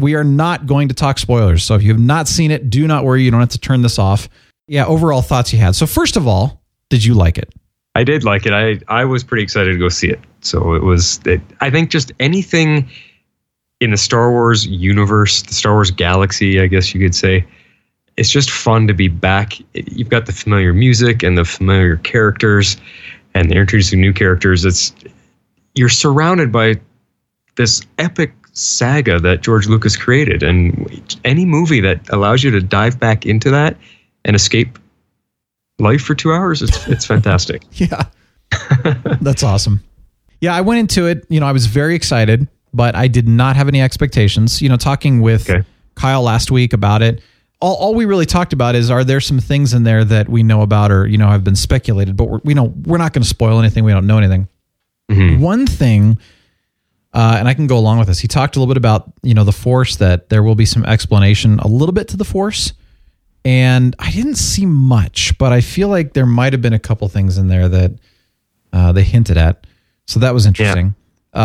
We are not going to talk spoilers. So if you have not seen it, do not worry. You don't have to turn this off. Yeah, overall thoughts you had. So first of all, did you like it? I did like it. I I was pretty excited to go see it. So it was. It, I think just anything in the Star Wars universe, the Star Wars galaxy, I guess you could say. It's just fun to be back. You've got the familiar music and the familiar characters, and they're introducing new characters. It's you're surrounded by this epic saga that George Lucas created, and any movie that allows you to dive back into that and escape life for two hours, it's it's fantastic. Yeah. That's awesome. Yeah, I went into it, you know, I was very excited, but I did not have any expectations. You know, talking with Kyle last week about it, all, all we really talked about is are there some things in there that we know about or, you know, have been speculated, but we're, we know we're not going to spoil anything. We don't know anything. One thing, uh, and I can go along with this. He talked a little bit about, you know, the force, that there will be some explanation a little bit to the force. And I didn't see much, but I feel like there might have been a couple things in there that uh, they hinted at. So that was interesting.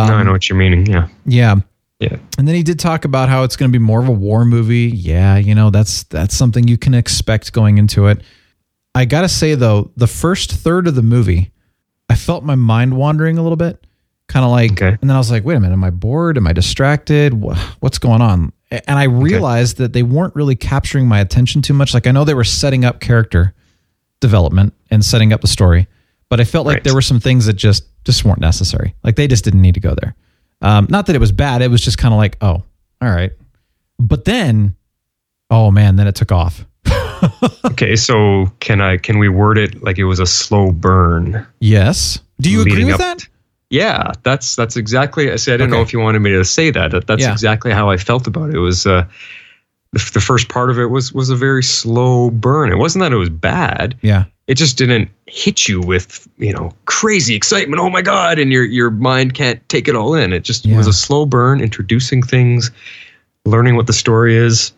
no, I know what you're meaning. Yeah. Yeah. Yeah. And then he did talk about how it's going to be more of a war movie. Yeah, you know, that's that's something you can expect going into it. I got to say though, the first third of the movie, I felt my mind wandering a little bit. Kind of like and then I was like, "Wait a minute, am I bored? Am I distracted? Wha- What's going on?" And I realized that they weren't really capturing my attention too much. Like I know they were setting up character development and setting up the story, but I felt like Right. there were some things that just just weren't necessary. Like they just didn't need to go there. Um, not that it was bad. It was just kind of like, oh, all right. But then, oh man, then it took off. Okay, so can I can we word it like it was a slow burn? Yes. Do you agree with up that? Yeah, that's that's exactly. I said I didn't know if you wanted me to say that. that that's Yeah. exactly how I felt about it. It was uh, the, the first part of it was was a very slow burn. It wasn't that it was bad. Yeah. It just didn't hit you with you know crazy excitement. Oh my god! And your your mind can't take it all in. It just Yeah. was a slow burn, introducing things, learning what the story is,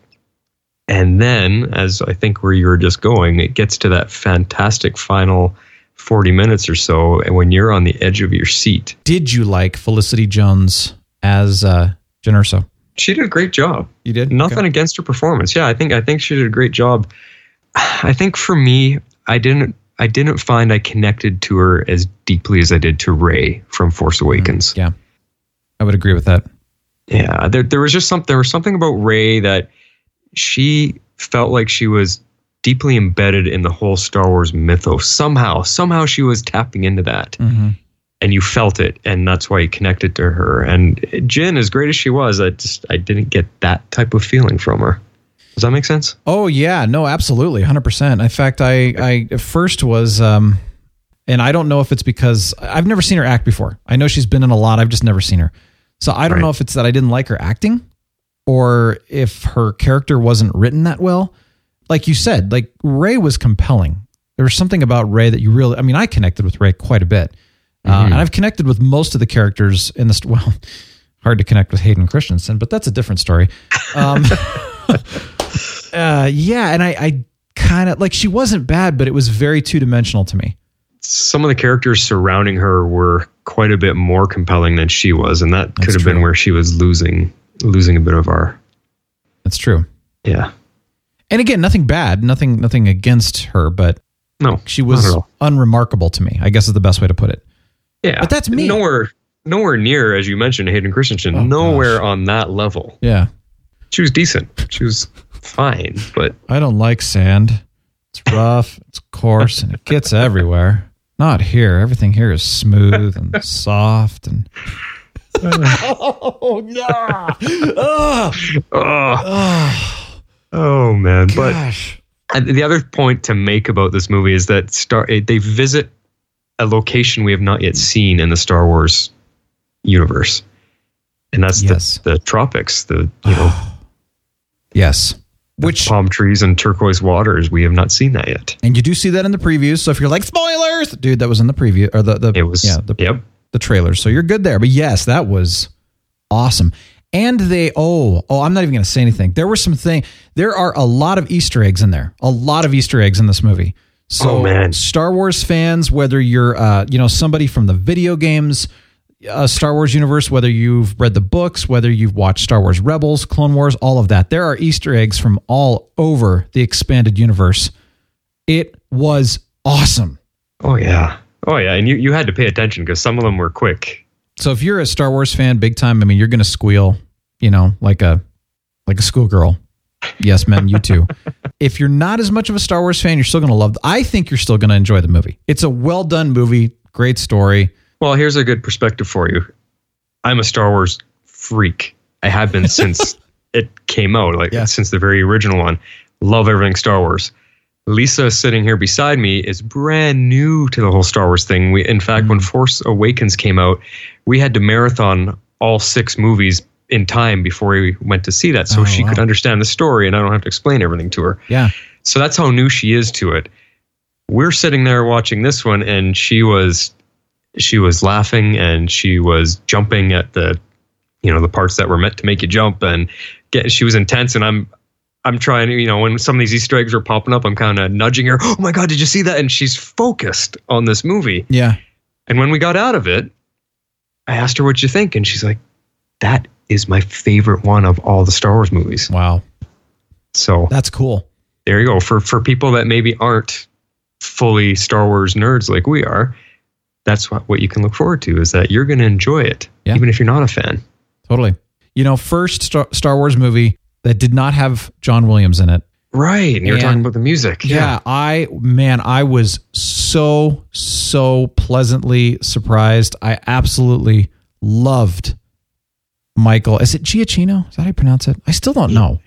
and then as I think where you were just going, it gets to that fantastic final. 40 minutes or so and when you're on the edge of your seat Did you like Felicity Jones as uh, Jyn Erso? she did a great job. You did Nothing Okay. against her performance. Yeah, I think I think she did a great job. I think for me, I didn't I didn't find I connected to her as deeply as I did to Rey from Force Awakens. Yeah, I would agree with that. Yeah, there there was just something there was something about Rey that she felt like she was deeply embedded in the whole Star Wars mythos. Somehow, somehow she was tapping into that. Mm-hmm. And you felt it, and that's why you connected to her. And Jyn, as great as she was, I just I didn't get that type of feeling from her. Does that make sense? Oh yeah, no, absolutely, hundred percent. In fact, I I first was, um, and I don't know if it's because I've never seen her act before. I know she's been in a lot. I've just never seen her, so I don't Right. know if it's that I didn't like her acting, or if her character wasn't written that well. Like you said, like Rey was compelling. There was something about Rey that you really. I mean, I connected with Rey quite a bit, uh, and I've connected with most of the characters in this. Well, hard to connect with Hayden Christensen, but that's a different story. Um, uh, yeah, and I, I kind of like she wasn't bad, but it was very two dimensional to me. Some of the characters surrounding her were quite a bit more compelling than she was, and that could have true. been where she was losing losing a bit of our That's true. yeah. And again, nothing bad, nothing, nothing against her, but No, she was unremarkable to me. I guess is the best way to put it. Yeah, But that's me. Nowhere, nowhere near, as you mentioned, Hayden Christensen. Oh, nowhere on that level. Yeah, She was decent. She was fine, but I don't like sand. It's rough, it's coarse, and it gets everywhere. Not here. Everything here is smooth and soft and. oh no! Oh, oh, oh Oh, man. But gosh. And the other point to make about this movie is that Star they visit a location we have not yet seen in the Star Wars universe, and that's Yes. the, the tropics. The you know yes. Which palm trees and turquoise waters. We have not seen that yet. and you do see that in the previews. So if you're like spoilers, dude, that was in the preview or the the It was yeah the yep. the trailers. So you're good there. But yes, that was awesome. And they oh oh I'm not even going to say anything. There were some thing. There are a lot of Easter eggs in there. A lot of Easter eggs in this movie. So Oh, man. Star Wars fans, whether you're uh you know somebody from the video games. Uh, Star Wars universe, whether you've read the books, whether you've watched Star Wars Rebels, Clone Wars, all of that, there are Easter eggs from all over the expanded universe. It was awesome. Oh yeah. Oh yeah. And you you had to pay attention because some of them were quick. So if you're a Star Wars fan, big time, I mean, you're gonna squeal, you know, like a like a schoolgirl. Yes, men, you too. if you're not as much of a Star Wars fan, you're still gonna love. I think you're still gonna enjoy the movie. It's a well done movie, great story. Well, here's a good perspective for you. I'm a Star Wars freak. I have been since it came out, like Yeah. since the very original one. Love everything Star Wars. Lisa sitting here beside me is brand new to the whole Star Wars thing. We, in fact, Mm. when Force Awakens came out, we had to marathon all six movies in time before we went to see that, so Oh, she wow. could understand the story, and I don't have to explain everything to her. Yeah, So that's how new she is to it. We're sitting there watching this one, and she was she was laughing and she was jumping at the you know the parts that were meant to make you jump and get she was intense and i'm i'm trying to you know when some of these easter eggs are popping up i'm kind of nudging her oh my god did you see that and she's focused on this movie yeah. and when we got out of it i asked her what you think and she's like that is my favorite one of all the star wars movies Wow, so that's cool. there you go for for people that maybe aren't fully star wars nerds like we are that's what, what you can look forward to is that you're going to enjoy it Yeah. even if you're not a fan Totally. You know, first Star, Star Wars movie that did not have John Williams in it. Right. And you were talking about the music. Yeah, I man, I was so so pleasantly surprised. I absolutely loved Michael. Is it Giacchino? Is that how you pronounce it? I still don't know.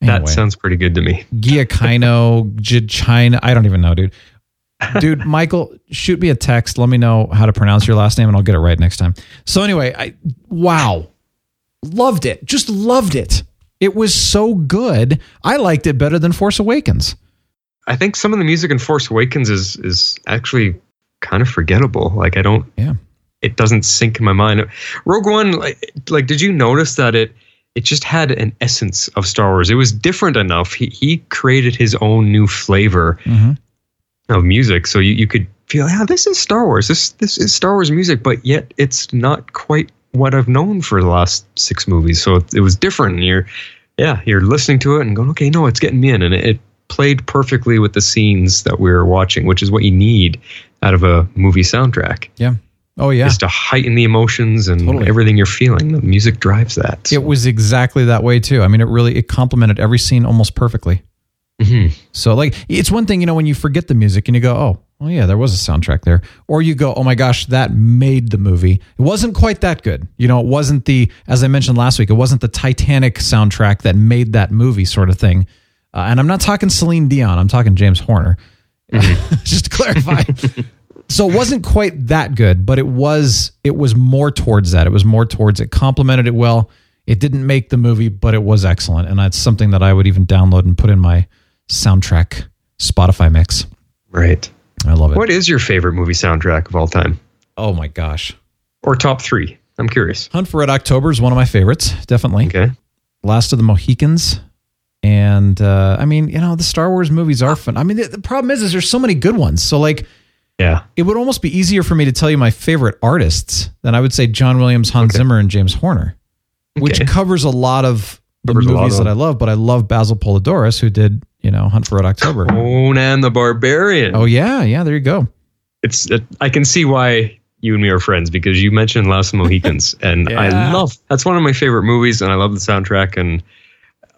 That sounds pretty good to me. Giacchino, Giacchino. I don't even know, dude. Dude, Michael, shoot me a text. Let me know how to pronounce your last name, and I'll get it right next time. So anyway, I wow, loved it. Just loved it. It was so good. I liked it better than Force Awakens. I think some of the music in Force Awakens is is actually kind of forgettable. Like I don't Yeah. it doesn't sink in my mind. Rogue One like, like did you notice that it it just had an essence of Star Wars. It was different enough. He he created his own new flavor mm-hmm. of music so you, you could feel yeah this is Star Wars. This this is Star Wars music but yet it's not quite what I've known for the last 6 movies. So it, it was different and you're yeah, you're listening to it and going okay, no, it's getting me in and it, it played perfectly with the scenes that we were watching, which is what you need out of a movie soundtrack. Yeah. Oh yeah. Is to heighten the emotions and Totally. everything you're feeling. The music drives that. It was exactly that way too. I mean, it really it complemented every scene almost perfectly. Mhm. So like it's one thing, you know, when you forget the music and you go, "Oh, oh yeah, there was a soundtrack there," or you go, "Oh my gosh, that made the movie." It wasn't quite that good, you know. It wasn't the, as I mentioned last week, it wasn't the Titanic soundtrack that made that movie, sort of thing. Uh, and I'm not talking Celine Dion. I'm talking James Horner. Just to clarify. so it wasn't quite that good, but it was it was more towards that. It was more towards it complemented it well. It didn't make the movie, but it was excellent, and that's something that I would even download and put in my soundtrack Spotify mix. Right. I love it. What is your favorite movie soundtrack of all time? Oh my gosh. Or top three? I'm curious. Hunt for Red October is one of my favorites, definitely. Okay. Last of the Mohicans. And uh, I mean, you know, the Star Wars movies are fun. I mean, the, the problem is, is there's so many good ones. So like, Yeah. it would almost be easier for me to tell you my favorite artists than I would say John Williams, Hans Zimmer, and James Horner, which Okay. covers a lot of the Covers movies that I love. But I love Basil Poledouris, who did you know Hunt for Red October. Conan the Barbarian. Oh yeah, yeah. There you go. It's it, I can see why you and me are friends because you mentioned Last of the Mohicans, and I love that's one of my favorite movies, and I love the soundtrack. And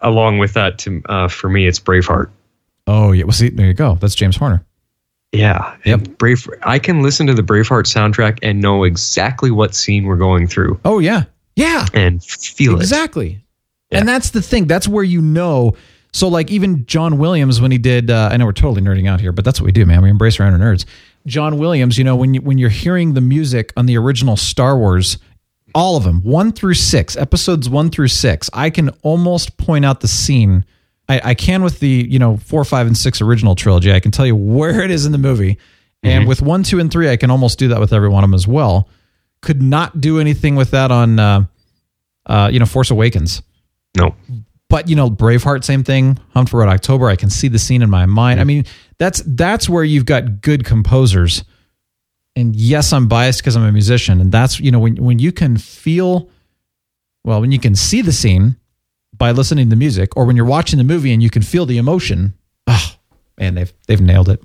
along with that, to uh, for me, it's Braveheart. Oh yeah. Well, see, there you go. That's James Horner. Yeah, Yep. Brave. I can listen to the Braveheart soundtrack and know exactly what scene we're going through Oh yeah, yeah. and feel it. Exactly. And that's the thing. That's where you know. So, like, even John Williams, when he did, uh, I know we're totally nerding out here, but that's what we do, man. We embrace our inner nerds. John Williams, you know, when you when you're hearing the music on the original Star Wars, all of them, one through six, episodes one through six, I can almost point out the scene. I, I can with the you know four, five, and six original trilogy. I can tell you where it is in the movie, and with one, two, and three, I can almost do that with every one of them as well. Could not do anything with that on, uh, uh, you know, Force Awakens. No, But you know, Braveheart, same thing. Hunt for Red October. I can see the scene in my mind. I mean, that's that's where you've got good composers. And yes, I'm biased because I'm a musician, and that's you know when when you can feel, well, when you can see the scene by listening to the music, or when you're watching the movie and you can feel the emotion. Oh man, they've they've nailed it.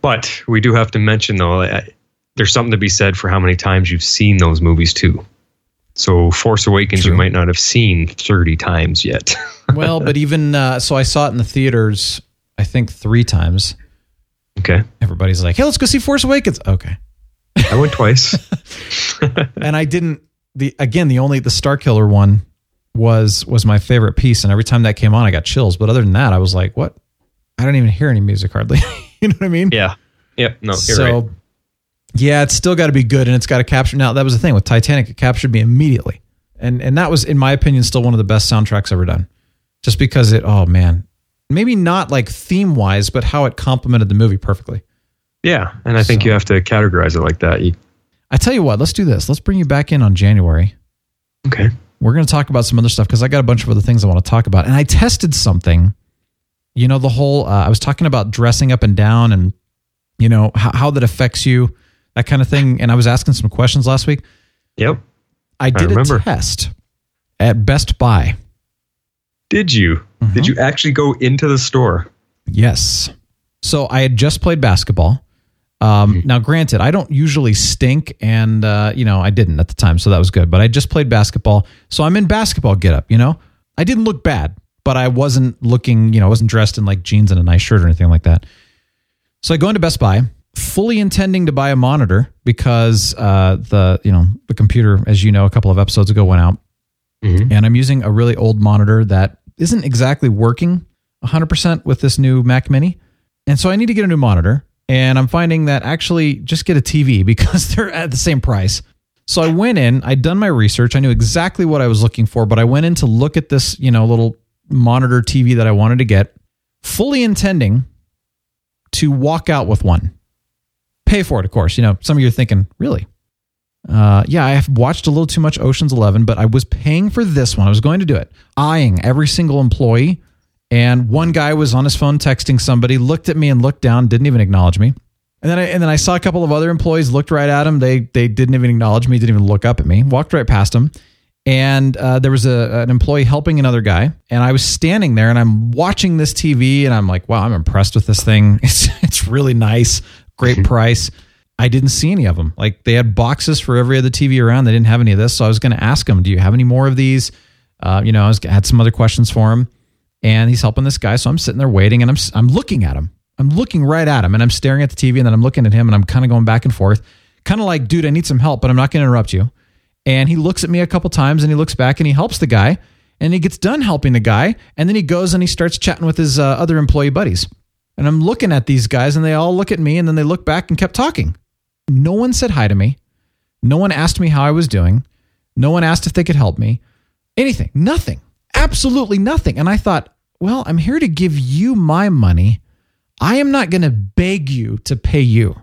but we do have to mention though, I- there's something to be said for how many times you've seen those movies too. So Force Awakens, True. you might not have seen 30 times yet. Well, but even uh, so, I saw it in the theaters. I think three times. okay, Everybody's like, "Hey, let's go see Force Awakens." Okay. I went twice. and I didn't the again the only the Star Killer one was was my favorite piece and every time that came on I got chills but other than that I was like what I don't even hear any music hardly you know what I mean yeah, yep. No, so right. Yeah it's still got to be good and it's got to capture now that was the thing with Titanic it captured me immediately. And and that was in my opinion still one of the best soundtracks ever done. Just because it oh man. Maybe not like theme wise but how it complemented the movie perfectly. Yeah, and I think So- you have to categorize it like that. You, I tell you what let's do this. Let's bring you back in on January. Okay. we're going to talk about some other stuff because I got a bunch of other things I want to talk about. And I tested something, you know, the whole, uh, I was talking about dressing up and down and, you know, how, how that affects you, that kind of thing. And I was asking some questions last week. Yep. I did a test at Best Buy. Did you? Mm-hmm. Did you actually go into the store? Yes. So I had just played basketball. Um, Now, granted, I don't usually stink, and uh, you know I didn't at the time, so that was good. But I just played basketball, so I'm in basketball get up. You know, I didn't look bad, but I wasn't looking, you know, I wasn't dressed in like jeans and a nice shirt or anything like that. So I go into Best Buy, fully intending to buy a monitor because uh, the you know the computer, as you know, a couple of episodes ago went out, and I'm using a really old monitor that isn't exactly working 100% with this new Mac Mini, and so I need to get a new monitor. And I'm finding that actually just get a TV because they're at the same price. So I went in, I'd done my research, I knew exactly what I was looking for, but I went in to look at this, you know, little monitor TV that I wanted to get, fully intending to walk out with one. Pay for it, of course. You know, some of you are thinking, really? Uh, yeah, I have watched a little too much Ocean's Eleven, but I was paying for this one. I was going to do it, eyeing every single employee. And one guy was on his phone texting somebody, looked at me and looked down, didn't even acknowledge me. And then I, and then I saw a couple of other employees looked right at him. They they didn't even acknowledge me, didn't even look up at me. Walked right past him. And uh, there was a, an employee helping another guy, and I was standing there and I'm watching this TV, and I'm like, wow, I'm impressed with this thing. It's it's really nice, great price. I didn't see any of them. Like they had boxes for every other TV around. They didn't have any of this, so I was going to ask him, "Do you have any more of these?" Uh, you know, I was, had some other questions for him, and he's helping this guy. So I'm sitting there waiting, and I'm I'm looking at him. I'm looking right at him, and I'm staring at the TV, and then I'm looking at him, and I'm kind of going back and forth, kind of like, "Dude, I need some help, but I'm not going to interrupt you." And he looks at me a couple times, and he looks back, and he helps the guy, and he gets done helping the guy, and then he goes and he starts chatting with his uh, other employee buddies. And I'm looking at these guys, and they all look at me, and then they look back and kept talking. No one said hi to me. No one asked me how I was doing. No one asked if they could help me. Anything. Nothing. Absolutely nothing. And I thought, well, I'm here to give you my money. I am not going to beg you to pay you.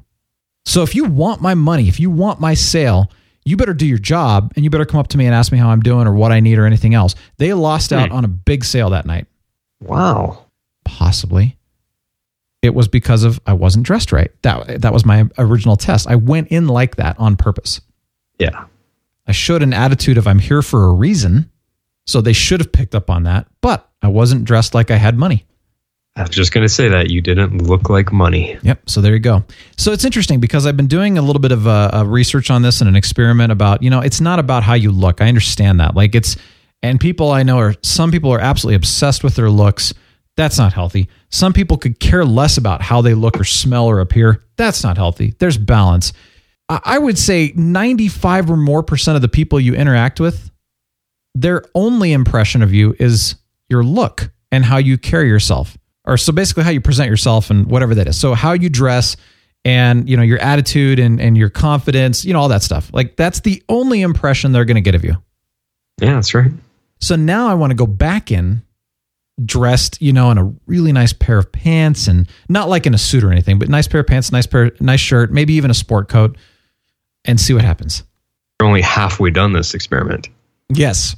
So if you want my money, if you want my sale, you better do your job and you better come up to me and ask me how I'm doing or what I need or anything else. They lost out Hmm. on a big sale that night. Wow. Possibly. It was because of I wasn't dressed right. That that was my original test. I went in like that on purpose. Yeah. I showed an attitude of I'm here for a reason. So they should have picked up on that, but I wasn't dressed like I had money. I was just going to say that you didn't look like money. Yep. So there you go. So it's interesting because I've been doing a little bit of uh, uh, research on this and an experiment about, you know, it's not about how you look. I understand that. Like it's, and people I know are, some people are absolutely obsessed with their looks. That's not healthy. Some people could care less about how they look or smell or appear. That's not healthy. There's balance. I would say 95 or more percent of the people you interact with, their only impression of you is your look and how you carry yourself or so basically how you present yourself and whatever that is so how you dress and you know your attitude and, and your confidence you know all that stuff like that's the only impression they're going to get of you Yeah, that's right. so now i want to go back in dressed you know in a really nice pair of pants and not like in a suit or anything but nice pair of pants nice pair nice shirt maybe even a sport coat and see what happens We're only halfway done this experiment. yes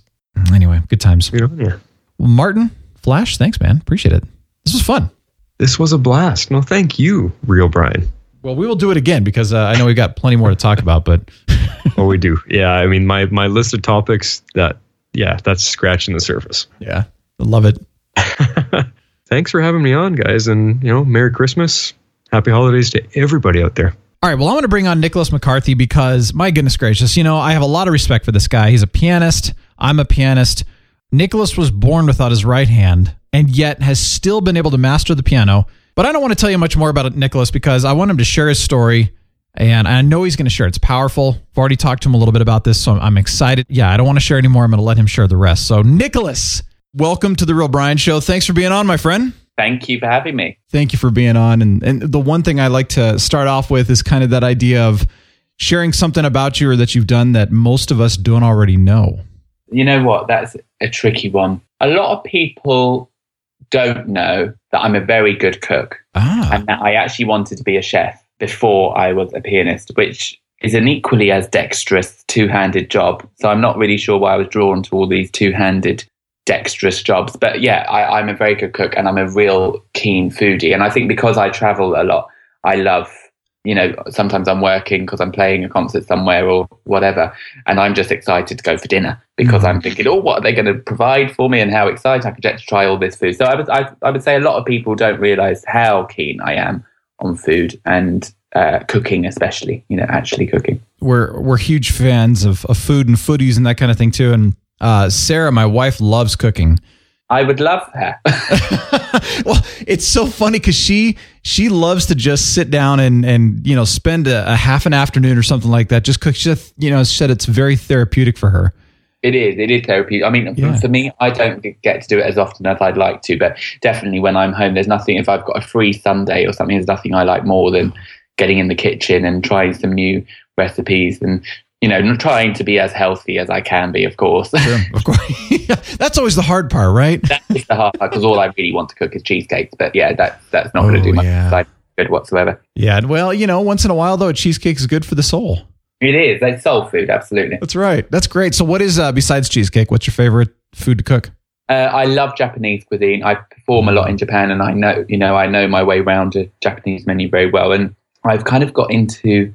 anyway good times Good on you. well, martin flash thanks man appreciate it this was fun This was a blast. No, thank you, real Brian. well we will do it again because uh, i know we got plenty more to talk about but Oh, we do. Yeah, I mean, my my list of topics that yeah, that's scratching the surface. yeah love it Thanks for having me on, guys, and you know, Merry Christmas, Happy Holidays to everybody out there. All right, well, I'm going to bring on Nicholas McCarthy because, my goodness gracious, you know, I have a lot of respect for this guy. He's a pianist. I'm a pianist. Nicholas was born without his right hand and yet has still been able to master the piano. But I don't want to tell you much more about Nicholas because I want him to share his story. And I know he's going to share. It's powerful. I've already talked to him a little bit about this, so I'm excited. Yeah, I don't want to share anymore. I'm going to let him share the rest. So, Nicholas, welcome to the Real Brian Show. Thanks for being on, my friend. Thank you for having me. Thank you for being on. And and the one thing I like to start off with is kind of that idea of sharing something about you or that you've done that most of us don't already know. You know what? That's a tricky one. A lot of people don't know that I'm a very good cook Ah. and that I actually wanted to be a chef before I was a pianist, which is an equally as dexterous two handed job. So I'm not really sure why I was drawn to all these two handed dexterous jobs. But yeah, I, I'm a very good cook and I'm a real keen foodie. And I think because I travel a lot, I love, you know, sometimes I'm working because I'm playing a concert somewhere or whatever. And I'm just excited to go for dinner because I'm thinking, oh, what are they going to provide for me and how excited I could get to try all this food. So I would, I, I would say a lot of people don't realize how keen I am on food and uh, cooking, especially, you know, actually cooking. We're we're huge fans of, of food and foodies and that kind of thing too. And uh, Sarah, my wife, loves cooking. I would love her. well, it's so funny because she she loves to just sit down and and you know spend a, a half an afternoon or something like that just cook. She just, you know said it's very therapeutic for her. It is. It is therapeutic. I mean, Yeah. for me, I don't get to do it as often as I'd like to, but definitely when I'm home, there's nothing. If I've got a free Sunday or something, there's nothing I like more than getting in the kitchen and trying some new recipes and you know trying to be as healthy as I can be. Of course, Sure, of course. That's always the hard part, right? that is the hard part because all I really want to cook is cheesecakes. But yeah, that's that's not going to Oh, do much yeah. good whatsoever. Yeah. Well, you know, once in a while though, a cheesecake is good for the soul. It is. It's soul food, absolutely. That's right. That's great. So, what is uh, besides cheesecake? What's your favorite food to cook? Uh, I love Japanese cuisine. I perform a lot in Japan, and I know, you know, I know my way around a Japanese menu very well. And I've kind of got into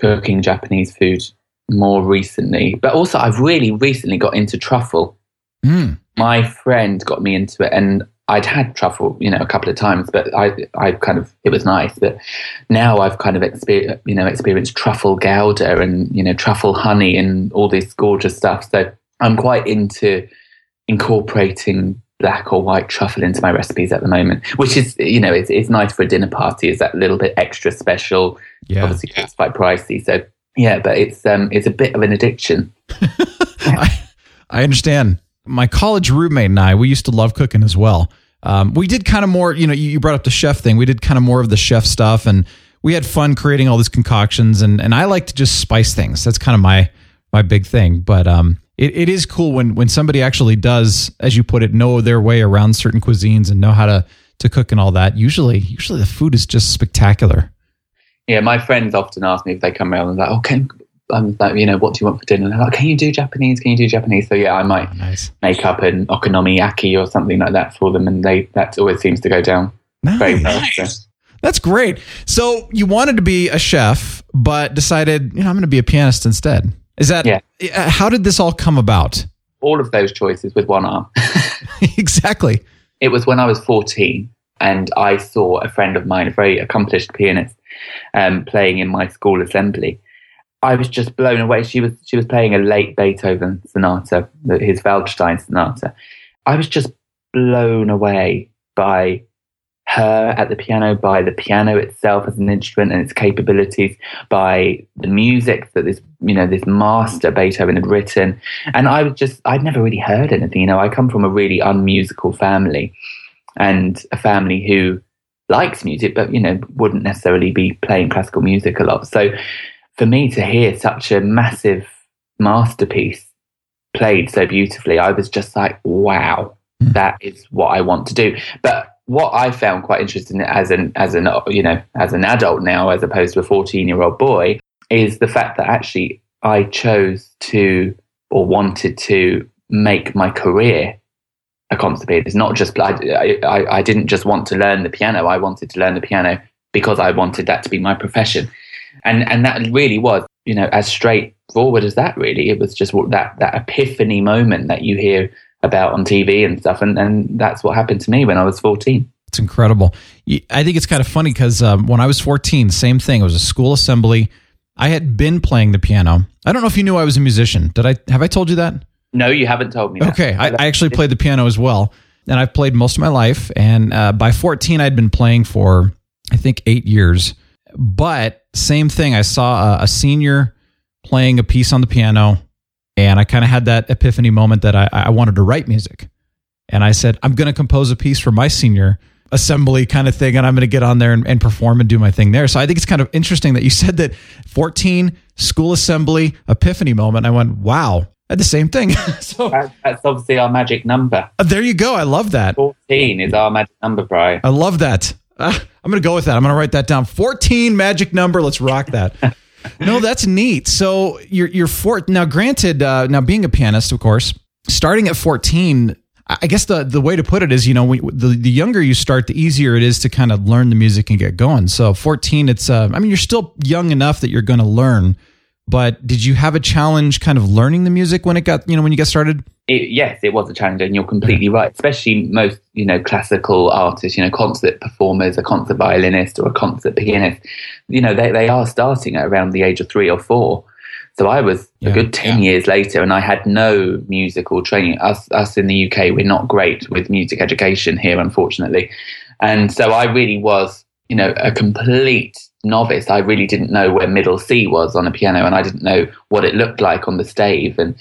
cooking Japanese food more recently, but also I've really recently got into truffle. Mm. My friend got me into it, and I'd had truffle, you know, a couple of times, but I, I kind of, it was nice. But now I've kind of experienced, you know, experienced truffle gouda and you know truffle honey and all this gorgeous stuff. So I'm quite into incorporating black or white truffle into my recipes at the moment, which is, you know, it's, it's nice for a dinner party. It's that little bit extra special. Yeah. Obviously, it's quite pricey. So yeah, but it's um, it's a bit of an addiction. I, I understand. My college roommate and I, we used to love cooking as well. Um, we did kind of more, you know, you, you brought up the chef thing. We did kind of more of the chef stuff, and we had fun creating all these concoctions. And and I like to just spice things. That's kind of my my big thing. But um, it, it is cool when when somebody actually does, as you put it, know their way around certain cuisines and know how to to cook and all that. Usually, usually the food is just spectacular. Yeah, my friends often ask me if they come around and like, oh, can I'm like, you know, what do you want for dinner? And they're like, can you do Japanese? Can you do Japanese? So yeah, I might Oh, nice. make up an okonomiyaki or something like that for them, and they that always seems to go down very well. So- That's great. So you wanted to be a chef, but decided, you know, I'm going to be a pianist instead. Is that? Yeah. uh, How did this all come about? all of those choices with one arm. exactly. It was when I was 14 and I saw a friend of mine, a very accomplished pianist, um, playing in my school assembly. I was just blown away. She was she was playing a late Beethoven sonata, his Waldstein sonata. I was just blown away by her at the piano, by the piano itself as an instrument and its capabilities, by the music that this you know this master Beethoven had written. And I was just I'd never really heard anything. You know, I come from a really unmusical family, and a family who likes music, but you know wouldn't necessarily be playing classical music a lot. So for me to hear such a massive masterpiece played so beautifully, I was just like, wow, hmm. that is what I want to do. But what I found quite interesting as an as an you know as an adult now, as opposed to a fourteen year old boy, is the fact that actually I chose to or wanted to make my career a pianist. It's not just I, I I didn't just want to learn the piano. I wanted to learn the piano because I wanted that to be my profession, and and that really was you know as straightforward as that. Really, it was just that that epiphany moment that you hear about on TV and stuff, and and that's what happened to me when I was fourteen. It's incredible. I think it's kind of funny because um, when I was 14, same thing. It was a school assembly. I had been playing the piano. I don't know if you knew I was a musician. Did I? Have I told you that? No, you haven't told me. That. Okay, I, I actually played the piano as well, and I've played most of my life. And uh, by 14, I'd been playing for I think eight years. But same thing, I saw a, a senior playing a piece on the piano, and I kind of had that epiphany moment that I, I wanted to write music. And I said, I'm going to compose a piece for my senior assembly kind of thing, and I'm going to get on there and, and perform and do my thing there. So I think it's kind of interesting that you said that 14 school assembly epiphany moment. I went, wow, had the same thing. so That, that's obviously our magic number. uh, there you go. I love that. Fourteen is our magic number, Brian. I love that. Uh, I'm going to go with that. I'm going to write that down. 14 magic number. Let's rock that. no, that's neat. So you're you're four now. Granted, uh, now being a pianist, of course, starting at 14. I I guess the, the way to put it is, you know, we, the, the younger you start, the easier it is to kind of learn the music and get going. So 14, it's, uh, I mean, you're still young enough that you're going to learn, but did you have a challenge kind of learning the music when it got, you know, when you got started? It, yes, it was a challenge, and you're completely right. Especially most, you know, classical artists, you know, concert performers, a concert violinist or a concert pianist, you know, they, they are starting at around the age of three or four. So I was Yeah. a good 10 years later and I had no musical training. Us, us in the UK, we're not great with music education here, unfortunately. And so I really was, you know, a complete novice. I really didn't know where middle C was on a piano and I didn't know what it looked like on the stave. And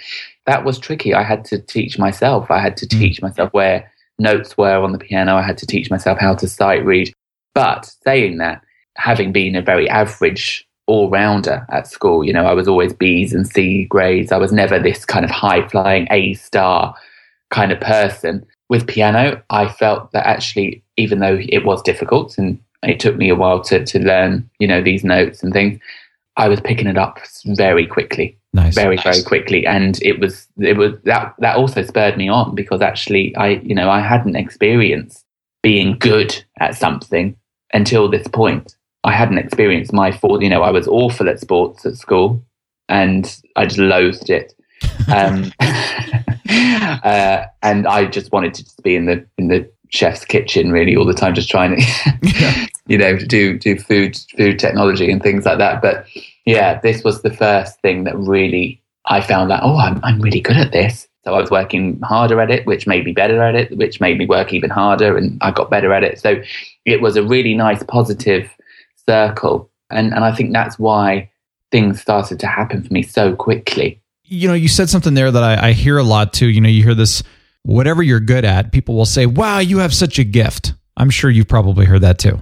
that was tricky. I had to teach myself. I had to hmm. teach myself where notes were on the piano. I had to teach myself how to sight read. But saying that, having been a very average all rounder at school, you know, I was always B's and C grades. I was never this kind of high flying A star kind of person. With piano, I felt that actually, even though it was difficult and it took me a while to, to learn, you know, these notes and things, I was picking it up very quickly. Nice. Very, very quickly. And it was it was that that also spurred me on because actually I you know, I hadn't experienced being good at something until this point. I hadn't experienced my for you know, I was awful at sports at school and I just loathed it. Um, uh, and I just wanted to just be in the in the chef's kitchen really all the time, just trying to, you know, do do food food technology and things like that. But yeah, this was the first thing that really I found like, oh, I'm I'm really good at this. So I was working harder at it, which made me better at it, which made me work even harder, and I got better at it. So it was a really nice positive circle, and and I think that's why things started to happen for me so quickly. you know, you said something there that I, I hear a lot too. You know, you hear this, whatever you're good at, people will say, wow, you have such a gift. I'm sure you've probably heard that too.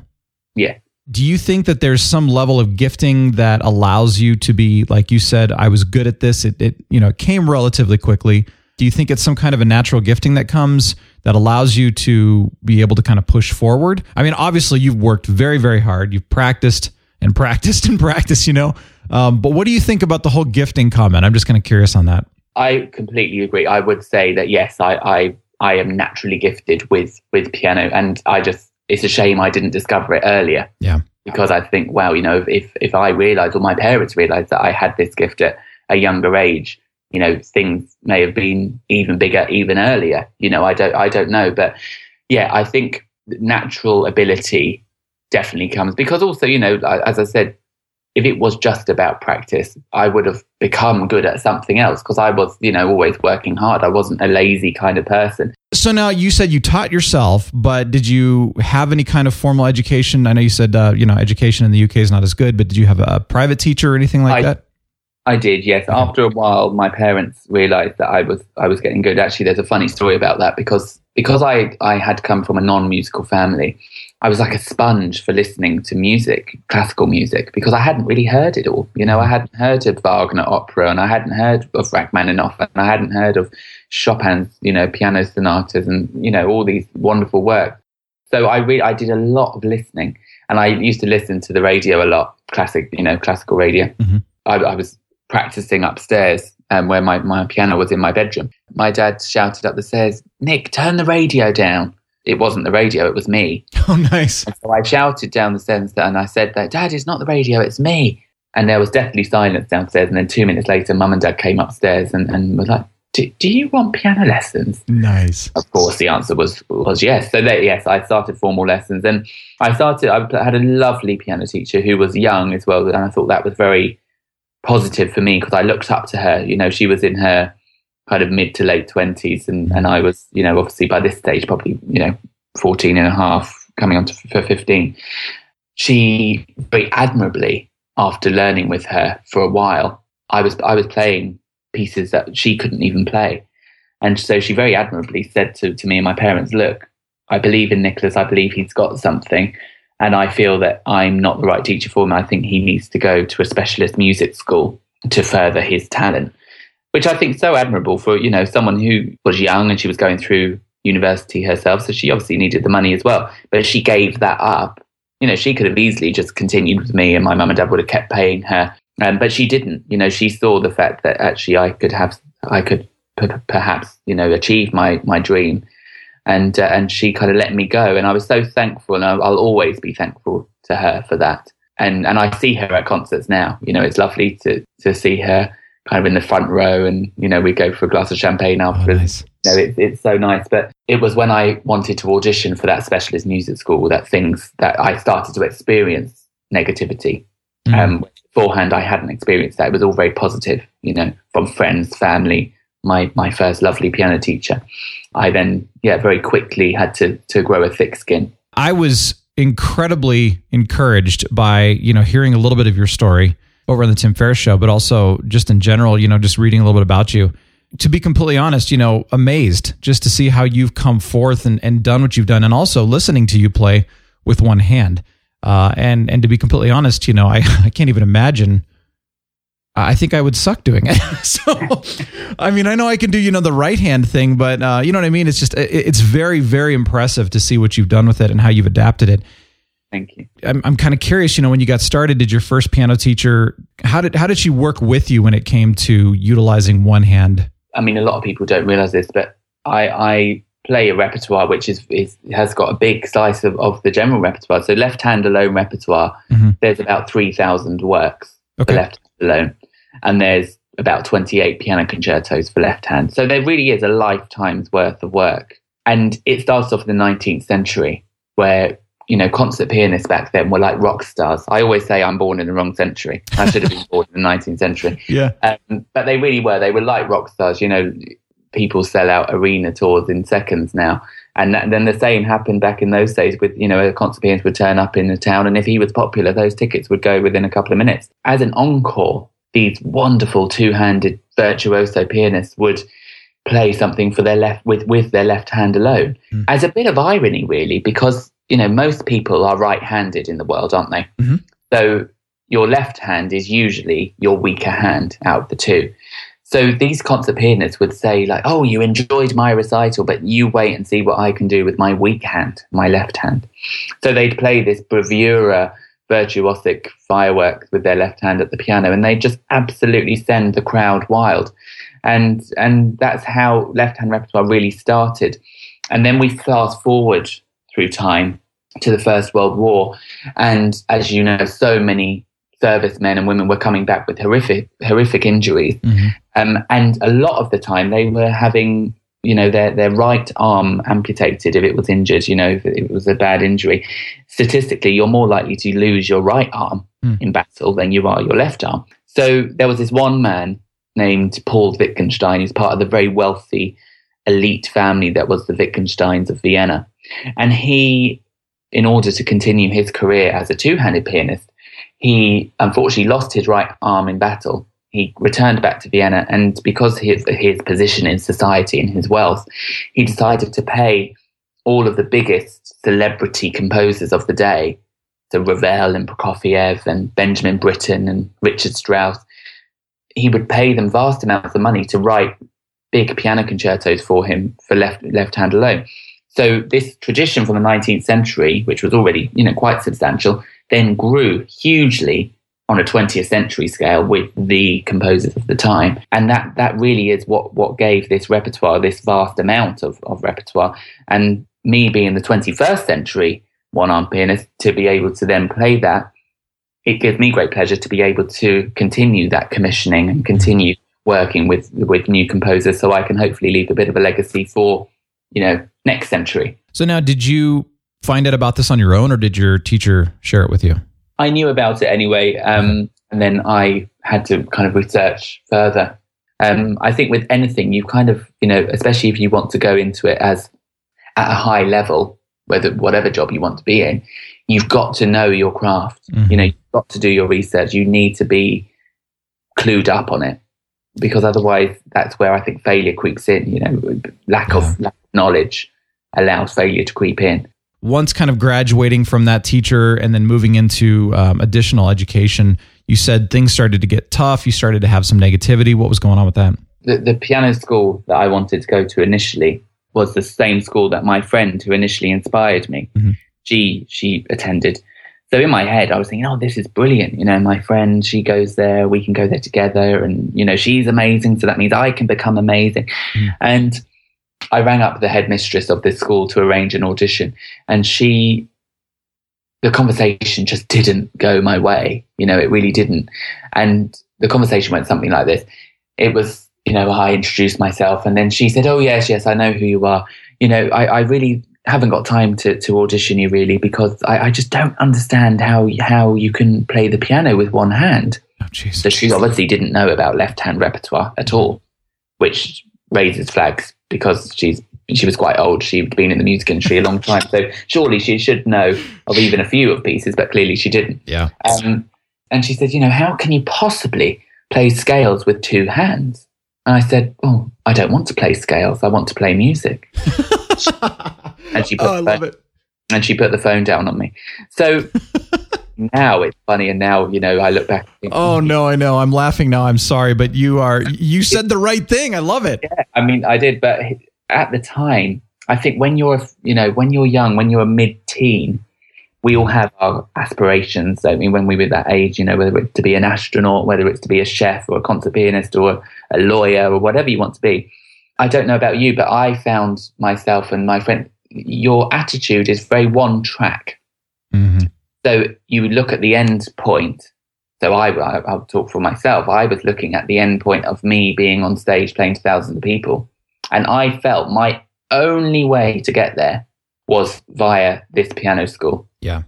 Yeah. Do you think that there's some level of gifting that allows you to be, like you said, I was good at this. It, it you know, it came relatively quickly. Do you think it's some kind of a natural gifting that comes that allows you to be able to kind of push forward? I mean, obviously you've worked very, very hard. You've practiced and practiced and practiced, you know. Um, but what do you think about the whole gifting comment? I'm just kind of curious on that. I completely agree. I would say that yes, I, I I am naturally gifted with with piano, and I just it's a shame I didn't discover it earlier. Yeah. Because I think, wow, you know, if if I realised or my parents realised that I had this gift at a younger age, you know, things may have been even bigger even earlier. You know, I don't I don't know, but yeah, I think natural ability definitely comes because also, you know, as I said, if it was just about practice, I would have become good at something else because I was, you know, always working hard. I wasn't a lazy kind of person. So now you said you taught yourself, but did you have any kind of formal education? I know you said uh, you know education in the UK is not as good, but did you have a private teacher or anything like I, that? I did, yes. After a while, my parents realised that I was I was getting good. Actually, there's a funny story about that because because I I had come from a non musical family. I was like a sponge for listening to music, classical music, because I hadn't really heard it all. You know, I hadn't heard of Wagner opera, and I hadn't heard of Rachmaninoff, and I hadn't heard of Chopin's, you know, piano sonatas, and you know all these wonderful works. So I really I did a lot of listening, and I used to listen to the radio a lot, classic, you know, classical radio. Mm-hmm. I, I was practicing upstairs um, where my, my piano was in my bedroom. My dad shouted up the stairs, Nick, turn the radio down. It wasn't the radio, it was me. Oh, nice. And so I shouted down the stairs and I said that, Dad, it's not the radio, it's me. And there was deathly silence downstairs. And then two minutes later, mum and dad came upstairs and, and was like, do, do you want piano lessons? Nice. Of course, the answer was was yes. So that, yes, I started formal lessons, and I started. I had a lovely piano teacher who was young as well, and I thought that was very positive for me because I looked up to her. You know, she was in her kind of mid to late twenties, and and I was, you know, obviously by this stage probably you know 14 and a half, coming on to for fifteen. She very admirably, after learning with her for a while, I was I was playing pieces that she couldn't even play. And so she very admirably said to, to me and my parents, look, I believe in Nicholas. I believe he's got something. And I feel that I'm not the right teacher for him. I think he needs to go to a specialist music school to further his talent, which I think is so admirable for, you know, someone who was young and she was going through university herself. So she obviously needed the money as well. But she gave that up. You know, she could have easily just continued with me and my mum and dad would have kept paying her um, but she didn't. You know, she saw the fact that actually I could have, I could p- perhaps, you know, achieve my my dream, and uh, and she kind of let me go, and I was so thankful, and I'll, I'll always be thankful to her for that. And and I see her at concerts now. You know, it's lovely to to see her kind of in the front row, and you know, we go for a glass of champagne afterwards. Oh, nice. You know, it, it's so nice. But it was when I wanted to audition for that specialist music school that things that I started to experience negativity Um, beforehand, I hadn't experienced that. It was all very positive, you know, from friends, family, my, my first lovely piano teacher. I then, yeah, very quickly had to, to grow a thick skin. I was incredibly encouraged by, you know, hearing a little bit of your story over on the Tim Ferriss show, but also just in general, you know, just reading a little bit about you. To be completely honest, you know, amazed just to see how you've come forth and, and done what you've done, and also listening to you play with one hand. Uh, and and to be completely honest, you know, I, I can't even imagine. I think I would suck doing it. so, I mean, I know I can do you know the right hand thing, but uh, you know what I mean. It's just it, it's very very impressive to see what you've done with it and how you've adapted it. Thank you. I'm, I'm kind of curious, you know, when you got started, did your first piano teacher how did how did she work with you when it came to utilizing one hand? I mean, a lot of people don't realize this, but I, I play a repertoire which is, is has got a big slice of, of the general repertoire. So left hand alone repertoire, Mhm. there's about three thousand works Okay. for left alone, and there's about twenty eight piano concertos for left hand. So there really is a lifetime's worth of work, and it starts off in the nineteenth century where. You know, concert pianists back then were like rock stars. I always say I'm born in the wrong century. I should have been born in the 19th century. Yeah. Um, but they really were. They were like rock stars. You know, people sell out arena tours in seconds now. And that, then the same happened back in those days with, you know, a concert pianist would turn up in the town and if he was popular, those tickets would go within a couple of minutes. As an encore, these wonderful two-handed virtuoso pianists would play something for their left with, with their left hand alone. Hmm. As a bit of irony, really, because, you know, most people are right-handed in the world, aren't they? Mm-hmm. So your left hand is usually your weaker hand out of the two. So these concert pianists would say, like, oh, you enjoyed my recital, but you wait and see what I can do with my weak hand, my left hand. So they'd play this bravura, virtuosic fireworks with their left hand at the piano, and they'd just absolutely send the crowd wild. And and that's how left hand repertoire really started. And then we fast forward through time to the First World War, and as you know, so many servicemen and women were coming back with horrific horrific injuries. Um, and a lot of the time they were having, you know, their, their right arm amputated if it was injured, you know, if it was a bad injury. Statistically, you're more likely to lose your right arm in battle than you are your left arm. So there was this one man named Paul Wittgenstein, who's part of the very wealthy elite family that was the Wittgensteins of Vienna. And he, in order to continue his career as a two handed pianist, he unfortunately lost his right arm in battle. He returned back to Vienna, and because his his position in society and his wealth, he decided to pay all of the biggest celebrity composers of the day, so Ravel and Prokofiev and Benjamin Britten and Richard Strauss. He would pay them vast amounts of money to write big piano concertos for him for left left hand alone. So this tradition from the 19th century, which was already you know quite substantial, then grew hugely on a 20th century scale with the composers of the time. And that, that really is what, what gave this repertoire this vast amount of, of repertoire. And me being the 21st century one arm pianist to be able to then play that, it gives me great pleasure to be able to continue that commissioning and continue working with, with new composers so I can hopefully leave a bit of a legacy for, you know, next century. So now, did you find out about this on your own, or did your teacher share it with you? I knew about it anyway, um, and then I had to kind of research further. Um, I think with anything, you kind of, you know, especially if you want to go into it as at a high level, whether whatever job you want to be in, you've got to know your craft. You know, you've got to do your research. You need to be clued up on it because otherwise, that's where I think failure creeps in. You know, lack of lack of knowledge allows failure to creep in once kind of graduating from that teacher and then moving into um, additional education, you said things started to get tough. You started to have some negativity. What was going on with that? The, the piano school that I wanted to go to initially was the same school that my friend who initially inspired me, she she attended. So in my head, I was thinking, oh, this is brilliant. You know, my friend, she goes there, we can go there together, and you know, she's amazing. So that means I can become amazing. And I rang up the headmistress of this school to arrange an audition, and she, the conversation just didn't go my way. You know, it really didn't. And the conversation went something like this. It was, you know, I introduced myself, and then she said, "Oh yes, yes, I know who you are. You know, I, I really haven't got time to, to audition you really because I, I just don't understand how how you can play the piano with one hand. Oh, jeez. So she obviously didn't know about left hand repertoire at all, which raises flags because she's she was quite old. She'd been in the music industry a long time, so surely she should know of even a few of pieces, but clearly she didn't. Yeah. Um, and she said, you know, how can you possibly play scales with two hands? And I said, oh, I don't want to play scales. I want to play music. and she put Oh, I the love phone- it. and she put the phone down on me. So now it's funny, and now you know I look back. think, Oh no, I know. I'm laughing now. I'm sorry, but you are you said the right thing. I love it. Yeah, I mean, I did, but at the time, I think when you're, you know, when you're young, when you're a mid-teen, we all have our aspirations. So I mean, when we were that age, you know, whether it's to be an astronaut, whether it's to be a chef or a concert pianist or a lawyer or whatever you want to be. I don't know about you, but I found myself and my friend, your attitude is very one track. Mm-hmm. So you look at the end point. So I, I- I'll talk for myself. I was looking at the end point of me being on stage playing to thousands of people. And I felt my only way to get there was via this piano school. Yeah.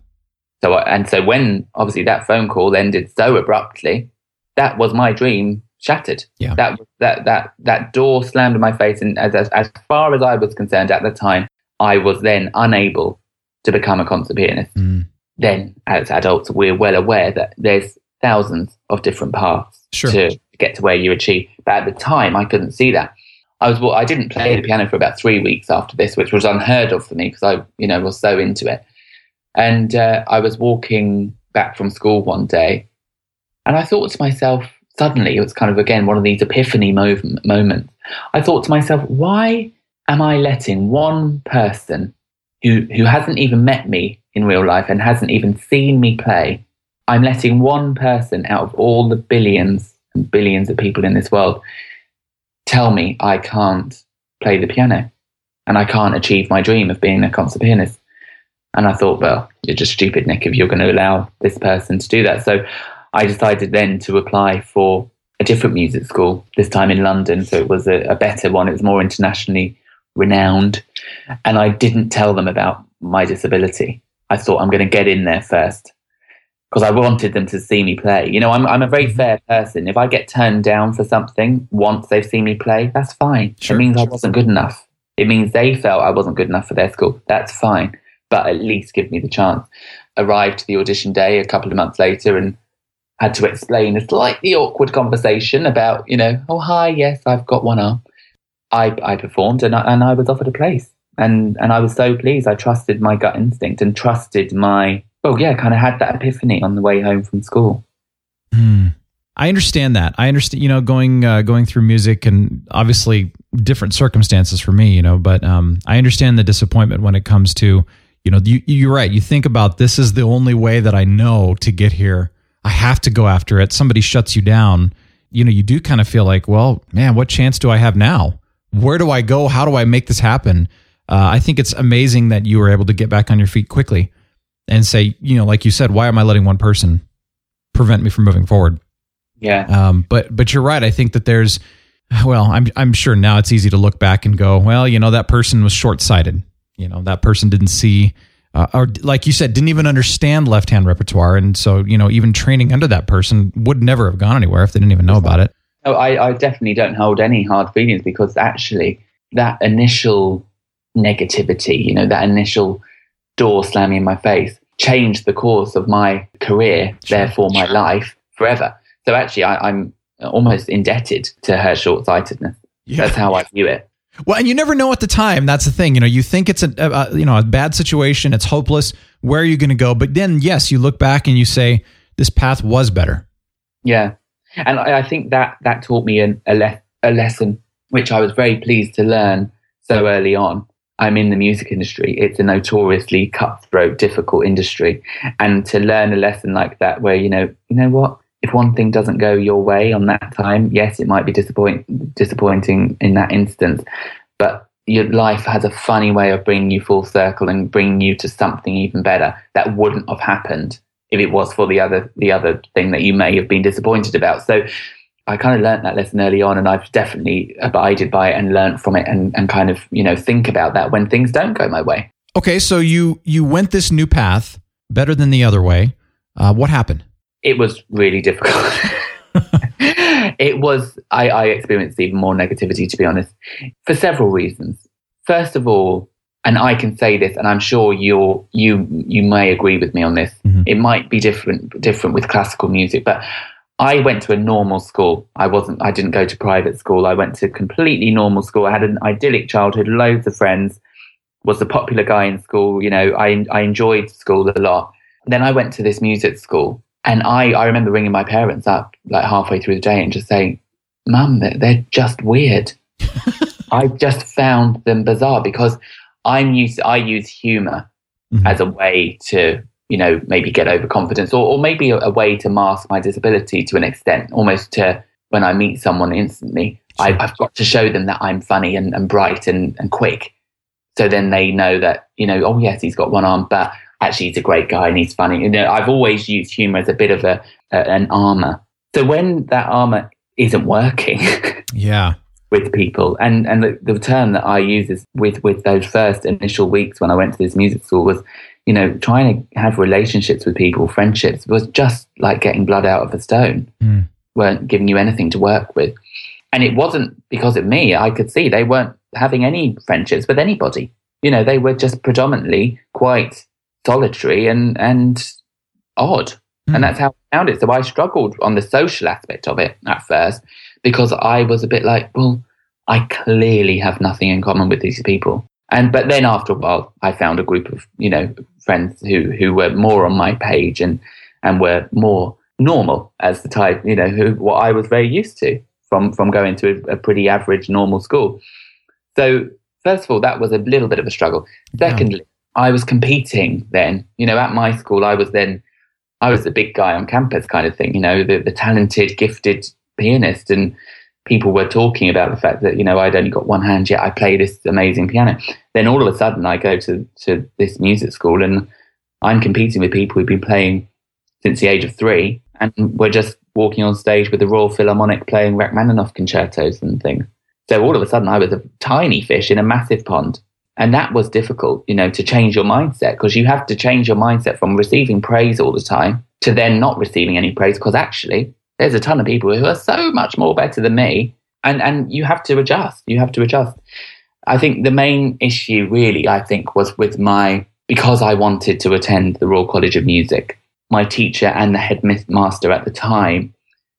So, I- and so when obviously that phone call ended so abruptly, that was my dream shattered. Yeah. That, that, that, that door slammed in my face. And as, as, as far as I was concerned at the time, I was then unable to become a concert pianist. Mm. Then as adults, we're well aware that there's thousands of different paths Sure. to get to where you achieve. But at the time, I couldn't see that. I was well, I didn't play the piano for about three weeks after this, which was unheard of for me because I, you know, was so into it. And uh, I was walking back from school one day, and I thought to myself, suddenly, it was kind of again one of these epiphany moments. I thought to myself, why am I letting one person who who hasn't even met me in real life and hasn't even seen me play? I'm letting one person out of all the billions and billions of people in this world tell me I can't play the piano and I can't achieve my dream of being a concert pianist. And I thought, well, you're just stupid, Nick, if you're going to allow this person to do that. So I decided then to apply for a different music school, this time in London. So it was a, a better one, it was more internationally renowned. And I didn't tell them about my disability. I thought I'm going to get in there first because I wanted them to see me play. You know, I'm, I'm a very mm-hmm. fair person. If I get turned down for something once they've seen me play, that's fine. it means I wasn't good enough. It means they felt I wasn't good enough for their school. That's fine. But at least give me the chance. Arrived to the audition day a couple of months later and had to explain a slightly awkward conversation about, you know, oh, hi, yes, I've got one arm. I, I performed and I, and I was offered a place. And, and I was so pleased. I trusted my gut instinct and trusted my, oh yeah, kind of had that epiphany on the way home from school. I understand that. I understand, you know, going uh, going through music and obviously different circumstances for me, you know, but um, I understand the disappointment when it comes to, you know, you, you're right. You think about this is the only way that I know to get here. I have to go after it. Somebody shuts you down. You know, you do kind of feel like, well, man, what chance do I have now? Where do I go? How do I make this happen? Uh, I think it's amazing that you were able to get back on your feet quickly and say, you know, like you said, why am I letting one person prevent me from moving forward? Yeah. Um, but but you're right. I think that there's well, I'm I'm sure now it's easy to look back and go, well, you know, that person was short sighted. You know, that person didn't see, uh, or like you said, didn't even understand left hand repertoire, and so you know, even training under that person would never have gone anywhere if they didn't even know about it. No, I, I definitely don't hold any hard feelings because actually that initial negativity, you know, that initial door slamming in my face changed the course of my career, therefore my life forever. So actually, I, I'm almost indebted to her short sightedness. That's how I view it. Well, and you never know at the time. That's the thing. You know, you think it's a, a you know a bad situation. It's hopeless. Where are you going to go? But then, yes, you look back and you say, this path was better. Yeah, and I, I think that that taught me an, a, le- a lesson which I was very pleased to learn so early on. I'm in the music industry. It's a notoriously cutthroat, difficult industry, and to learn a lesson like that, where you know, you know what, if one thing doesn't go your way on that time, yes, it might be disappoint disappointing in that instance, but your life has a funny way of bringing you full circle and bringing you to something even better that wouldn't have happened if it was for the other the other thing that you may have been disappointed about. So I kind of learned that lesson early on, and I've definitely abided by it and learned from it, and, and kind of you know think about that when things don't go my way. Okay, so you you went this new path better than the other way. Uh, what happened? It was really difficult. it was I, I experienced even more negativity to be honest for several reasons first of all and i can say this and i'm sure you're you you may agree with me on this Mm-hmm. it might be different different with classical music but i went to a normal school. I wasn't i didn't go to private school. I went to completely normal school. I had an idyllic childhood loads of friends was the popular guy in school you know i i enjoyed school a lot. Then i went to this music school and I, I remember ringing my parents up like halfway through the day and just saying, Mum, they're, they're just weird. I just found them bizarre because I'm used, I use humor mm-hmm. as a way to, you know, maybe get overconfidence or, or maybe a, a way to mask my disability to an extent, almost to when I meet someone instantly, I, I've got to show them that I'm funny and, and bright and, and quick. So then they know that, you know, oh yes, he's got one arm, but actually he's a great guy and he's funny. You know, I've always used humor as a bit of a, a an armor. So when that armor isn't working Yeah. with people, and and the, the term that I use is with with those first initial weeks when I went to this music school was, you know, trying to have relationships with people, friendships was just like getting blood out of a stone. Mm. weren't giving you anything to work with. And it wasn't because of me. I could see they weren't having any friendships with anybody. You know, they were just predominantly quite solitary and, and odd. And that's how I found it. So I struggled on the social aspect of it at first because I was a bit like, well, I clearly have nothing in common with these people. And but then after a while, I found a group of you know friends who who were more on my page and and were more normal as the type you know who what I was very used to from from going to a, a pretty average normal school. So first of all, that was a little bit of a struggle. Secondly, I was competing then. You know, at my school, I was then I was the big guy on campus, kind of thing. You know, the the talented, gifted pianist, and people were talking about the fact that you know I'd only got one hand yet I play this amazing piano. Then all of a sudden, I go to to this music school and I'm competing with people who've been playing since the age of three, and we're just walking on stage with the Royal Philharmonic playing Rachmaninoff concertos and things. So all of a sudden, I was a tiny fish in a massive pond. And that was difficult, you know, to change your mindset because you have to change your mindset from receiving praise all the time to then not receiving any praise because actually there's a ton of people who are so much more better than me. And, and you have to adjust. You have to adjust. I think the main issue really, I think, was with my, because I wanted to attend the Royal College of Music, my teacher and the headmaster at the time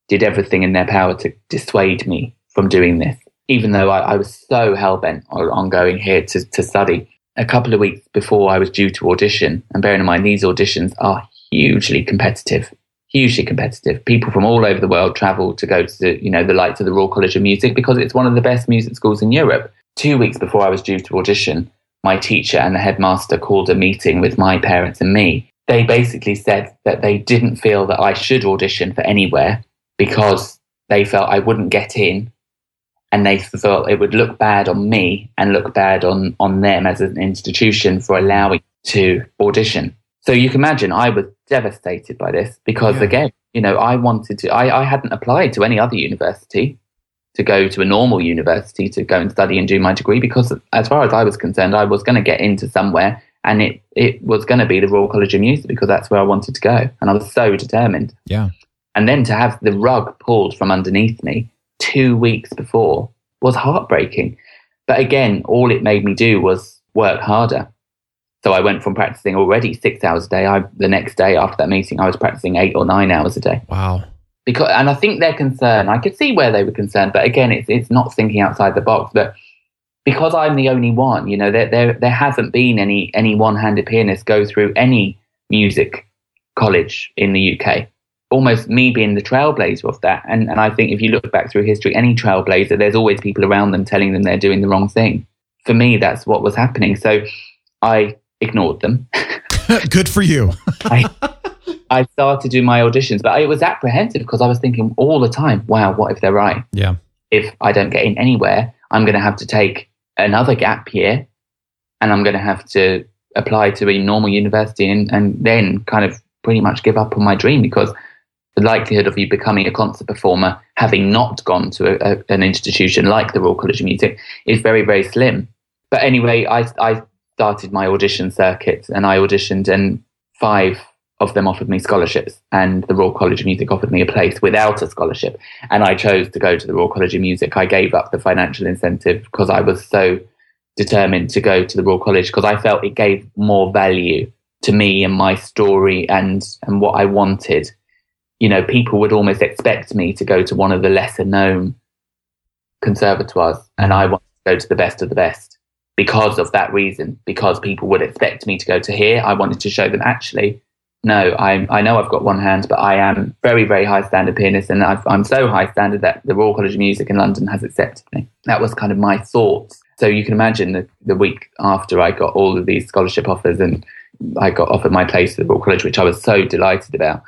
did everything in their power to dissuade me from doing this even though I, I was so hell bent on, going here to, to study. A couple of weeks before I was due to audition, and bearing in mind these auditions are hugely competitive, hugely competitive. People from all over the world travel to go to you know the likes of the Royal College of Music because it's one of the best music schools in Europe. Two weeks before I was due to audition, my teacher and the headmaster called a meeting with my parents and me. They basically said that they didn't feel that I should audition for anywhere because they felt I wouldn't get in and they thought it would look bad on me and look bad on on them as an institution for allowing to audition. So you can imagine I was devastated by this because Yeah. again, you know, I wanted to I, I hadn't applied to any other university to go to a normal university to go and study and do my degree because as far as I was concerned, I was going to get into somewhere and it, it was going to be the Royal College of Music because that's where I wanted to go. And I was so determined. Yeah. And then to have the rug pulled from underneath me two weeks before was heartbreaking. But again, all it made me do was work harder. So I went from practicing already six hours a day. I, the next day after that meeting, I was practicing eight or nine hours a day. Wow. Because, and I think they're concerned. I could see where they were concerned, but again, it's it's not thinking outside the box. But because I'm the only one, you know, there there there hasn't been any any one-handed pianist go through any music college in the UK. Almost me being the trailblazer of that. And and I think if you look back through history, any trailblazer, there's always people around them telling them they're doing the wrong thing. For me, that's what was happening. So I ignored them. Good for you. I, I started to do my auditions, but I was apprehensive because I was thinking all the time, wow, what if they're right? Yeah. If I don't get in anywhere, I'm going to have to take another gap year and I'm going to have to apply to a normal university and, and then kind of pretty much give up on my dream because the likelihood of you becoming a concert performer, having not gone to a, a, an institution like the Royal College of Music, is very, very slim. But anyway, I, I started my audition circuit and I auditioned and five of them offered me scholarships and the Royal College of Music offered me a place without a scholarship. And I chose to go to the Royal College of Music. I gave up the financial incentive because I was so determined to go to the Royal College because I felt it gave more value to me and my story and, and what I wanted. You know, people would almost expect me to go to one of the lesser known conservatoires and I wanted to go to the best of the best because of that reason, because people would expect me to go to here. I wanted to show them actually, no, I, I know I've got one hand, but I am very, very high standard pianist, and i am so high standard that the Royal College of Music in London has accepted me. That was kind of my thoughts. So you can imagine the, the week after I got all of these scholarship offers and I got offered my place at the Royal College, which I was so delighted about.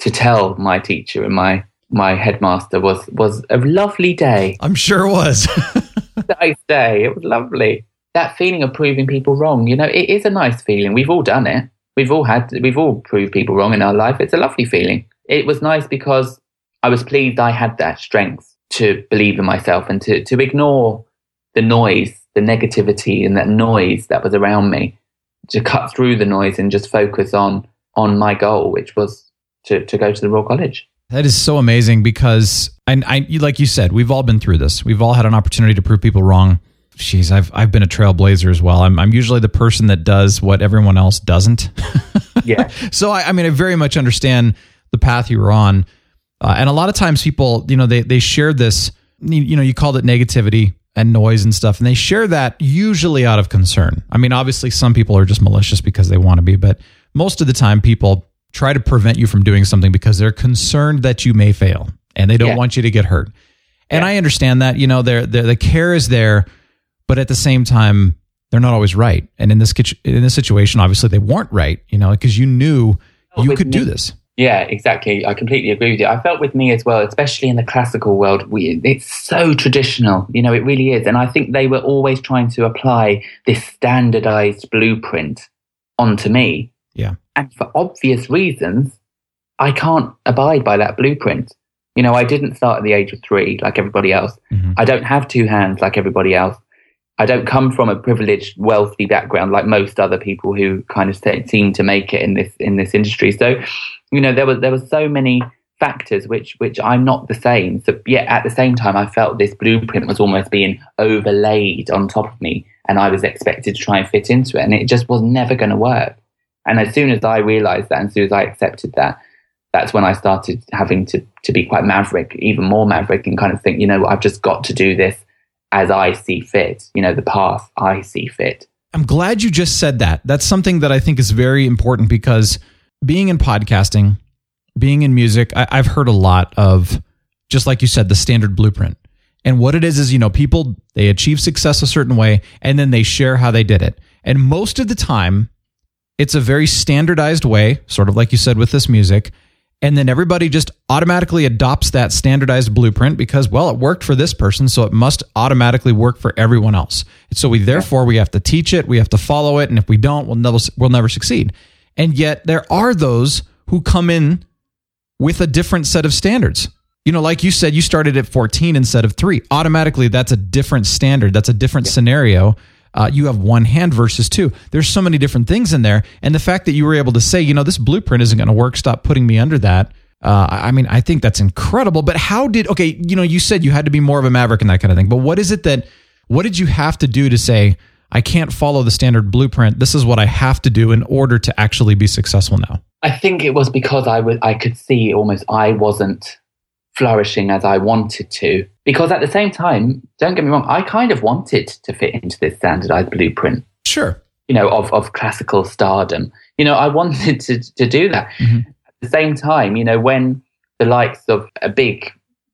To tell my teacher and my my headmaster was was a lovely day. I'm sure it was. nice day. It was lovely. That feeling of proving people wrong, you know, it is a nice feeling. We've all done it. We've all had, we've all proved people wrong in our life. It's a lovely feeling. It was nice because I was pleased I had that strength to believe in myself and to, to ignore the noise, the negativity and that noise that was around me, to cut through the noise and just focus on, on my goal, which was to, to go to the Royal College. That is so amazing because, and I, like you said, we've all been through this. We've all had an opportunity to prove people wrong Jeez, I've I've been a trailblazer as well. I'm I'm usually the person that does what everyone else doesn't. yeah. So I, I mean, I very much understand the path you were on, uh, and a lot of times people, you know, they they share this. You know, you called it negativity and noise and stuff, and they share that usually out of concern. I mean, obviously, some people are just malicious because they want to be, but most of the time, people try to prevent you from doing something because they're concerned that you may fail and they don't yeah. want you to get hurt. And yeah. I understand that. You know, they're, they're, the care is there but at the same time, they're not always right. And in this in this situation, obviously they weren't right, you know, because you knew you could me, do this. Yeah, exactly. I completely agree with you. I felt with me as well, especially in the classical world, we, it's so traditional. You know, it really is. And I think they were always trying to apply this standardized blueprint onto me. Yeah. And for obvious reasons, I can't abide by that blueprint. You know, I didn't start at the age of three like everybody else. Mm-hmm. I don't have two hands like everybody else. I don't come from a privileged, wealthy background like most other people who kind of seem to make it in this in this industry. So, you know, there was there were so many factors which which I'm not the same. So yet at the same time, I felt this blueprint was almost being overlaid on top of me, and I was expected to try and fit into it, and it just was never going to work. And as soon as I realised that, and as soon as I accepted that, that's when I started having to to be quite maverick, even more maverick, and kind of think, you know, I've just got to do this as I see fit, you know, the path I see fit. I'm glad you just said that. That's something that I think is very important because being in podcasting, being in music, I, have heard a lot of, just like you said, the standard blueprint. And what it is is, you know, people, they achieve success a certain way and then they share how they did it. And most of the time, it's a very standardized way, sort of like you said with this music and then everybody just automatically adopts that standardized blueprint because well it worked for this person so it must automatically work for everyone else. So we therefore we have to teach it we have to follow it and if we don't we'll never we'll never succeed. And yet there are those who come in with a different set of standards. You know like you said you started at 14 instead of 3 automatically that's a different standard. That's a different yeah. scenario uh, you have one hand versus two. There's so many different things in there. And the fact that you were able to say, you know, this blueprint isn't going to work, stop putting me under that. Uh, I mean, I think that's incredible. But how did, okay, you know, you said you had to be more of a maverick and that kind of thing. But what is it that, what did you have to do to say, I can't follow the standard blueprint. This is what I have to do in order to actually be successful now. I think it was because I was I could see almost I wasn't flourishing as I wanted to. Because at the same time, don't get me wrong, I kind of wanted to fit into this standardized blueprint. Sure. You know, of, of classical stardom. You know, I wanted to, to do that. Mm-hmm. At the same time, you know, when the likes of a big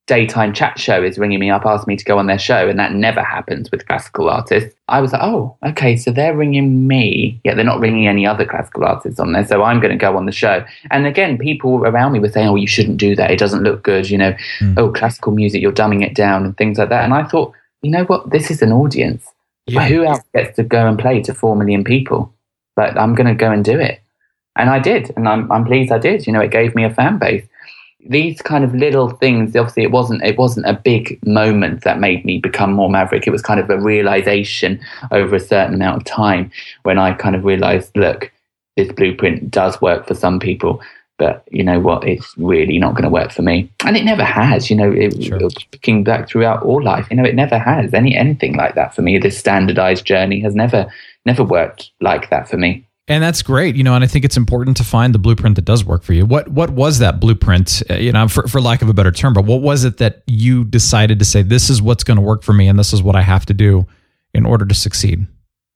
daytime chat show is ringing me up, asking me to go on their show, and that never happens with classical artists. I was like, oh, okay, so they're ringing me. Yeah, they're not ringing any other classical artists on there, so I'm going to go on the show. And again, people around me were saying, oh, you shouldn't do that. It doesn't look good. You know, mm. oh, classical music, you're dumbing it down and things like that. And I thought, you know what? This is an audience. Yeah. Who else gets to go and play to four million people? Like, I'm going to go and do it. And I did, and I'm, I'm pleased I did. You know, it gave me a fan base these kind of little things, obviously, it wasn't it wasn't a big moment that made me become more maverick. It was kind of a realization over a certain amount of time when I kind of realized, look, this blueprint does work for some people, but you know what? It's really not going to work for me, and it never has. You know, it, Sure. looking back throughout all life, you know, it never has any anything like that for me. This standardized journey has never never worked like that for me. And that's great, you know. And I think it's important to find the blueprint that does work for you. What what was that blueprint? uh, You know, for, for lack of a better term, but what was it that you decided to say this is what's going to work for me, and this is what I have to do in order to succeed?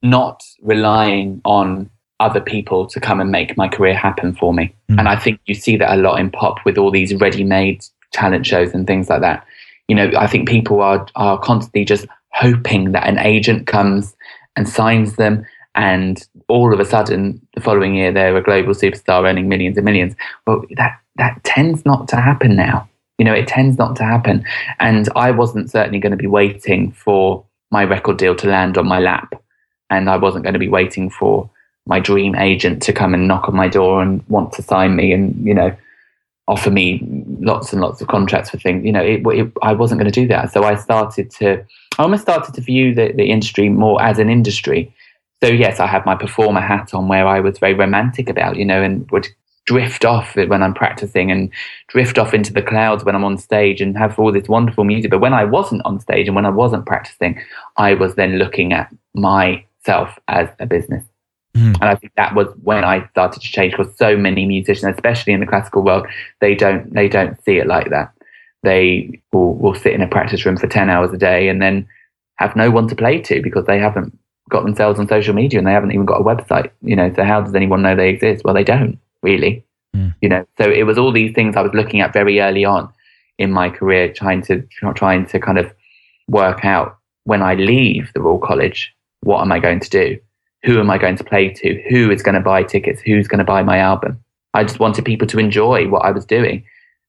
not relying on other people to come and make my career happen for me. And I think you see that a lot in pop with all these ready-made talent shows and things like that. You know, I think people are are constantly just hoping that an agent comes and signs them and all of a sudden the following year they're a global superstar earning millions and millions. Well, that that tends not to happen now. You know, it tends not to happen. And I wasn't certainly going to be waiting for my record deal to land on my lap and I wasn't going to be waiting for my dream agent to come and knock on my door and want to sign me and you know offer me lots and lots of contracts for things. You know, it, it, I wasn't going to do that. So I started to, I almost started to view the, the industry more as an industry. So yes, I had my performer hat on where I was very romantic about, you know, and would drift off when I'm practicing and drift off into the clouds when I'm on stage and have all this wonderful music. But when I wasn't on stage and when I wasn't practicing, I was then looking at myself as a business. Hmm. And I think that was when I started to change because so many musicians, especially in the classical world, they don't they don't see it like that. They will, will sit in a practice room for ten hours a day and then have no one to play to because they haven't got themselves on social media and they haven't even got a website. You know, so how does anyone know they exist? Well, they don't really. Hmm. You know, so it was all these things I was looking at very early on in my career, trying to trying to kind of work out when I leave the Royal College, what am I going to do? Who am I going to play to? Who is going to buy tickets? Who's going to buy my album? I just wanted people to enjoy what I was doing.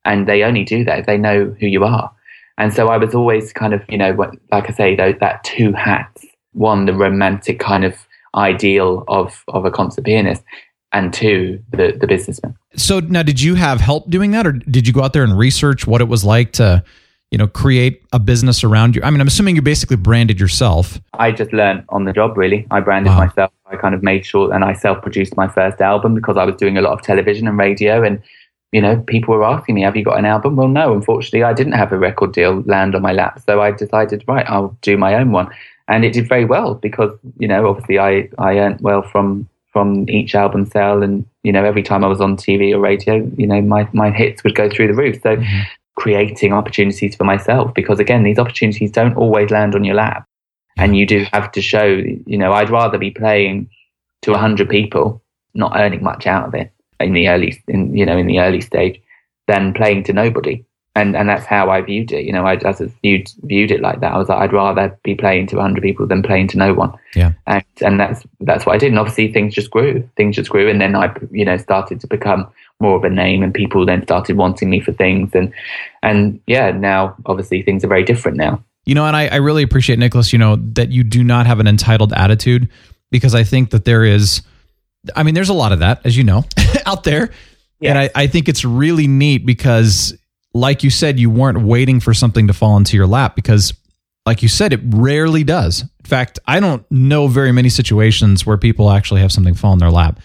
And they only do that if they know who you are. And so I was always kind of, you know, like I say, that two hats. One, the romantic kind of ideal of, of a concert pianist, and two, the, the businessman. So now, did you have help doing that, or did you go out there and research what it was like to, you know, create a business around you? I mean, I'm assuming you basically branded yourself. I just learned on the job, really. I branded myself. I kind of made sure, and I self produced my first album because I was doing a lot of television and radio. And, you know, people were asking me, Have you got an album? Well, no, unfortunately, I didn't have a record deal land on my lap. So I decided, right, I'll do my own one. And it did very well because, you know, obviously I, I earned well from from each album sale and you know every time I was on TV or radio you know my my hits would go through the roof. So mm-hmm. creating opportunities for myself because again these opportunities don't always land on your lap. And you do have to show you know I'd rather be playing to 100 people not earning much out of it in the early in you know in the early stage than playing to nobody and and that's how I viewed it you know I just viewed viewed it like that I was like I'd rather be playing to 100 people than playing to no one Yeah. and and that's that's what I did. And obviously, things just grew. Things just grew, and then I, you know, started to become more of a name, and people then started wanting me for things, and and yeah, now obviously things are very different now. You know, and I, I really appreciate Nicholas. You know that you do not have an entitled attitude because I think that there is. I mean, there's a lot of that, as you know, out there, and I, I think it's really neat because, like you said, you weren't waiting for something to fall into your lap because, like you said, it rarely does. In fact, I don't know very many situations where people actually have something fall in their lap.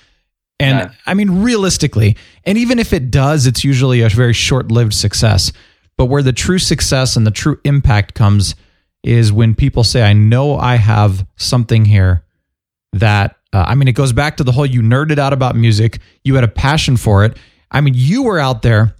And I mean, realistically, and even if it does, it's usually a very short lived success. But where the true success and the true impact comes is when people say, I know I have something here that, uh, I mean, it goes back to the whole you nerded out about music, you had a passion for it. I mean, you were out there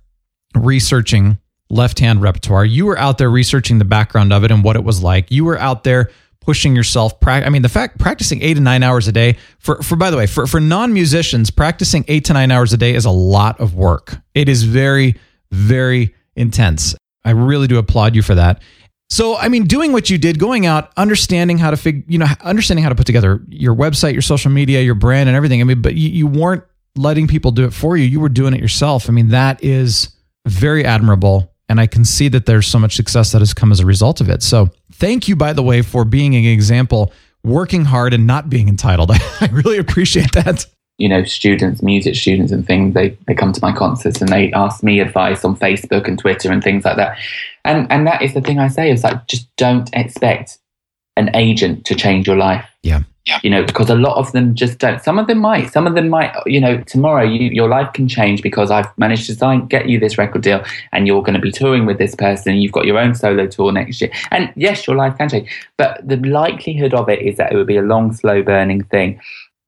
researching left hand repertoire, you were out there researching the background of it and what it was like, you were out there pushing yourself i mean the fact practicing eight to nine hours a day for, for by the way for, for non-musicians practicing eight to nine hours a day is a lot of work. It is very very intense. I really do applaud you for that. So i mean doing what you did going out understanding how to figure you know understanding how to put together your website your social media your brand and everything. I mean but you, you weren't letting people do it for you. You were doing it yourself. I mean that is very admirable and i can see that there's so much success that has come as a result of it. So thank you by the way for being an example working hard and not being entitled. I really appreciate that. You know, students, music students and things, they, they come to my concerts and they ask me advice on Facebook and Twitter and things like that. And and that is the thing I say is like just don't expect an agent to change your life. Yeah. yeah. You know, because a lot of them just don't. Some of them might. Some of them might. You know, tomorrow you, your life can change because I've managed to sign, get you this record deal, and you're going to be touring with this person. You've got your own solo tour next year, and yes, your life can change. But the likelihood of it is that it would be a long, slow burning thing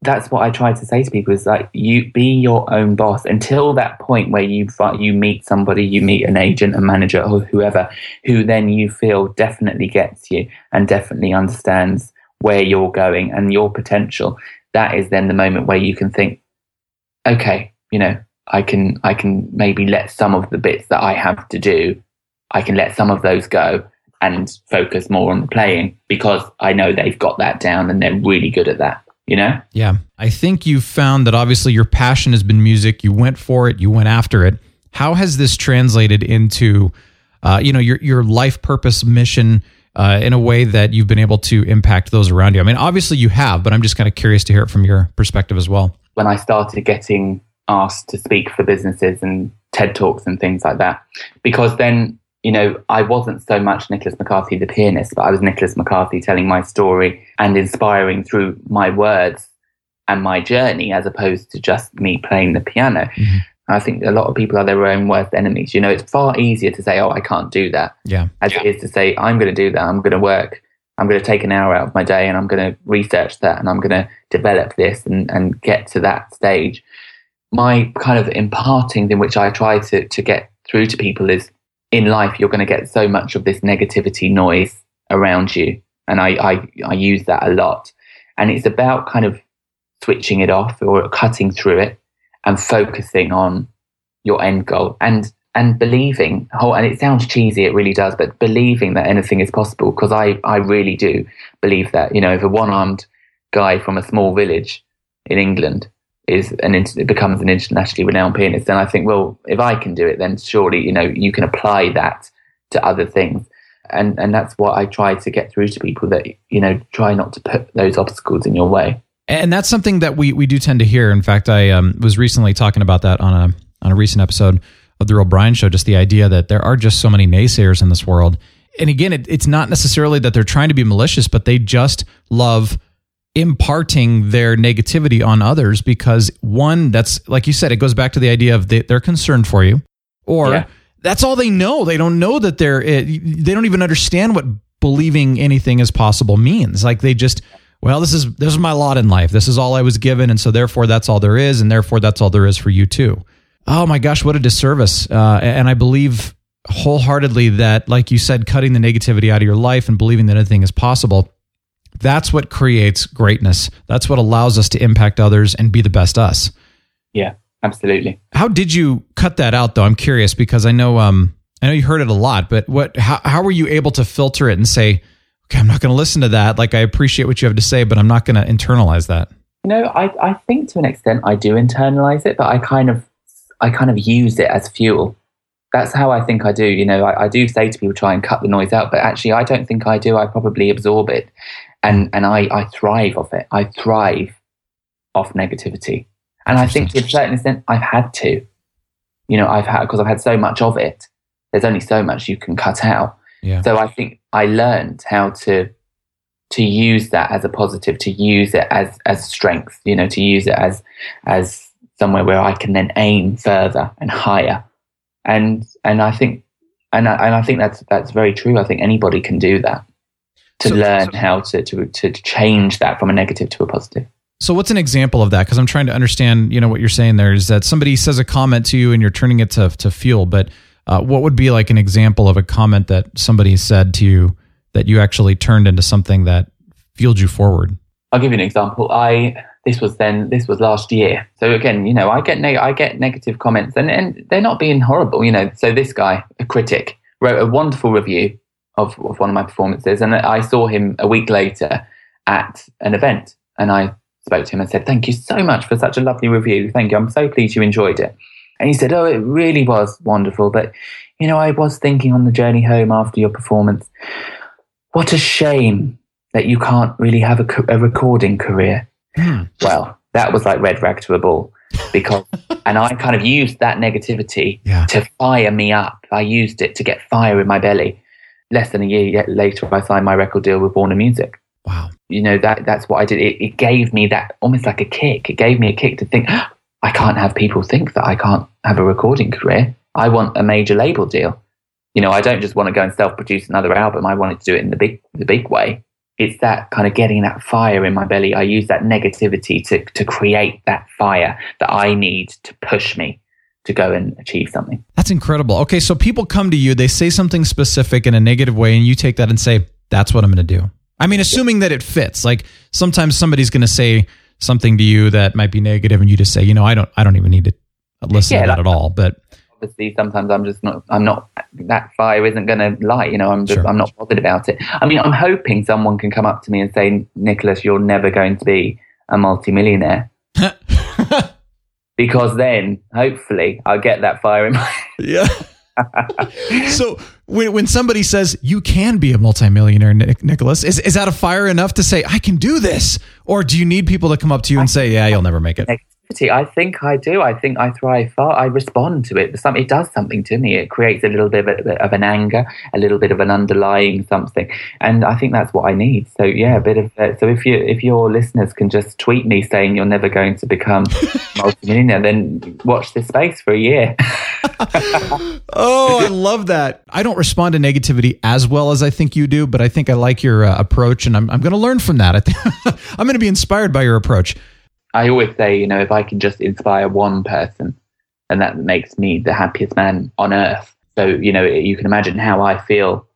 that's what I try to say to people is like you be your own boss until that point where you you meet somebody, you meet an agent, a manager, or whoever, who then you feel definitely gets you and definitely understands where you're going and your potential. That is then the moment where you can think, okay, you know, I can I can maybe let some of the bits that I have to do, I can let some of those go and focus more on the playing because I know they've got that down and they're really good at that you know? Yeah. I think you found that obviously your passion has been music. You went for it, you went after it. How has this translated into, uh, you know, your, your life purpose mission uh, in a way that you've been able to impact those around you? I mean, obviously you have, but I'm just kind of curious to hear it from your perspective as well. When I started getting asked to speak for businesses and TED Talks and things like that, because then you know, I wasn't so much Nicholas McCarthy, the pianist, but I was Nicholas McCarthy telling my story and inspiring through my words and my journey as opposed to just me playing the piano. Mm-hmm. I think a lot of people are their own worst enemies. You know, it's far easier to say, oh, I can't do that. Yeah. As yeah. it is to say, I'm going to do that. I'm going to work. I'm going to take an hour out of my day and I'm going to research that and I'm going to develop this and, and get to that stage. My kind of imparting in which I try to, to get through to people is in life, you're going to get so much of this negativity noise around you. And I, I, I use that a lot. And it's about kind of switching it off or cutting through it and focusing on your end goal and and believing whole and it sounds cheesy it really does but believing that anything is possible because i i really do believe that you know if a one-armed guy from a small village in england is an it becomes an internationally renowned pianist, then I think, well, if I can do it, then surely you know you can apply that to other things, and and that's what I try to get through to people that you know try not to put those obstacles in your way. And that's something that we we do tend to hear. In fact, I um, was recently talking about that on a on a recent episode of the Real Brian Show. Just the idea that there are just so many naysayers in this world. And again, it, it's not necessarily that they're trying to be malicious, but they just love imparting their negativity on others because one that's like you said it goes back to the idea of they, are concerned for you. Or yeah. that's all they know. They don't know that they're they don't even understand what believing anything is possible means. Like they just well this is this is my lot in life. This is all i was given and so therefore that's all there is and therefore that's all there is for you too. Oh my gosh what a disservice. Uh, and i believe wholeheartedly that like you said cutting the negativity out of your life and believing that anything is possible that's what creates greatness. That's what allows us to impact others and be the best us. Yeah, absolutely. How did you cut that out though? I'm curious because I know um I know you heard it a lot, but what how how were you able to filter it and say, okay, I'm not going to listen to that. Like I appreciate what you have to say, but I'm not going to internalize that. You know, I I think to an extent I do internalize it, but I kind of I kind of use it as fuel. That's how I think I do. You know, I, I do say to people, try and cut the noise out, but actually, I don't think I do. I probably absorb it and and I I thrive off it. I thrive off negativity, and I think to a certain extent I've had to. You know, I've had because I've had so much of it. There's only so much you can cut out. Yeah. So I think I learned how to to use that as a positive, to use it as as strength. You know, to use it as as somewhere where I can then aim further and higher. And and I think and I, and I think that's that's very true. I think anybody can do that to so, learn so, how to, to to change that from a negative to a positive. So what's an example of that? Because I'm trying to understand, you know, what you're saying there is that somebody says a comment to you and you're turning it to to fuel. But uh, what would be like an example of a comment that somebody said to you that you actually turned into something that fueled you forward? I'll give you an example. I this was then this was last year. So again, you know, I get neg- I get negative comments and and they're not being horrible, you know. So this guy, a critic, wrote a wonderful review of, of one of my performances. And I saw him a week later at an event and I spoke to him and said, Thank you so much for such a lovely review. Thank you. I'm so pleased you enjoyed it. And he said, Oh, it really was wonderful. But, you know, I was thinking on the journey home after your performance, what a shame that you can't really have a, a recording career. Hmm. Well, that was like red rag to a bull because, and I kind of used that negativity Yeah. to fire me up. I used it to get fire in my belly. Less than a year yet later, I signed my record deal with Warner Music. Wow. You know, that that's what I did. It, it gave me that almost like a kick. It gave me a kick to think, I can't have people think that I can't have a recording career. I want a major label deal. You know, I don't just want to go and self-produce another album. I wanted to do it in the big, the big way. It's that kind of getting that fire in my belly. I use that negativity to to create that fire that I need to push me to go and achieve something. That's incredible. Okay, so people come to you, they say something specific in a negative way, and you take that and say, "That's what I'm going to do." I mean, assuming that it fits. Like sometimes somebody's going to say something to you that might be negative, and you just say, "You know, I don't, I don't even need to listen Yeah, to that like- at all." But obviously sometimes I'm just not I'm not that fire isn't going to light you know I'm just I'm not bothered about it I mean I'm hoping someone can come up to me and say Nicholas you're never going to be a multimillionaire because then hopefully I'll get that fire in my yeah so when, when somebody says you can be a multimillionaire, Nic- Nicholas, is, is that a fire enough to say I can do this, or do you need people to come up to you and say, "Yeah, you'll never make it"? Negativity. I think I do. I think I thrive far. I respond to it. Some, it does something to me. It creates a little bit of, of an anger, a little bit of an underlying something, and I think that's what I need. So yeah, a bit of. Uh, so if you if your listeners can just tweet me saying you're never going to become multimillionaire, then watch this space for a year. Oh, I love that. I don't respond to negativity as well as I think you do, but I think I like your uh, approach, and I'm, I'm going to learn from that. I think I'm going to be inspired by your approach. I always say, you know, if I can just inspire one person, and that makes me the happiest man on earth. So, you know, you can imagine how I feel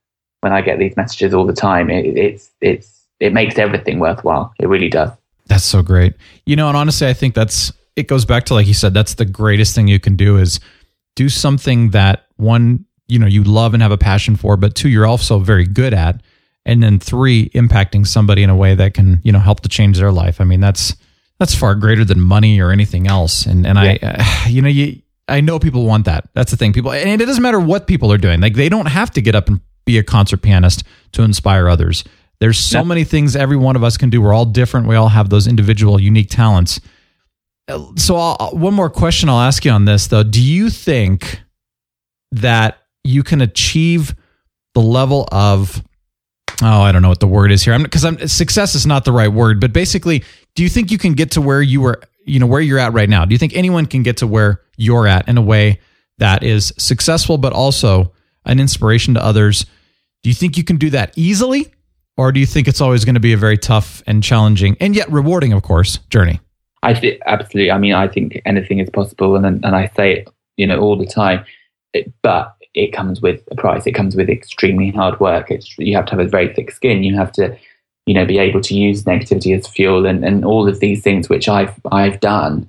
when I get these messages all the time. It, it's, it's, it makes everything worthwhile. It really does. That's so great. You know, and honestly, I think that's it goes back to like you said, that's the greatest thing you can do is do something that one, you know, you love and have a passion for, but two, you're also very good at. And then three, impacting somebody in a way that can, you know, help to change their life. I mean, that's that's far greater than money or anything else. And and I uh, you know, you I know people want that. That's the thing. People and it doesn't matter what people are doing. Like they don't have to get up and be a concert pianist to inspire others. There's so many things every one of us can do. We're all different. We all have those individual unique talents. Uh, So I'll, one more question I'll ask you on this though. Do you think that you can achieve the level of oh, I don't know what the word is here. I'm because I'm success is not the right word, but basically, do you think you can get to where you were, you know, where you're at right now? Do you think anyone can get to where you're at in a way that is successful but also an inspiration to others? Do you think you can do that easily? Or do you think it's always going to be a very tough and challenging and yet rewarding, of course, journey? I think absolutely. I mean, I think anything is possible, and and I say it, you know, all the time. It, but it comes with a price. It comes with extremely hard work. It's you have to have a very thick skin. You have to, you know, be able to use negativity as fuel, and, and all of these things which I've I've done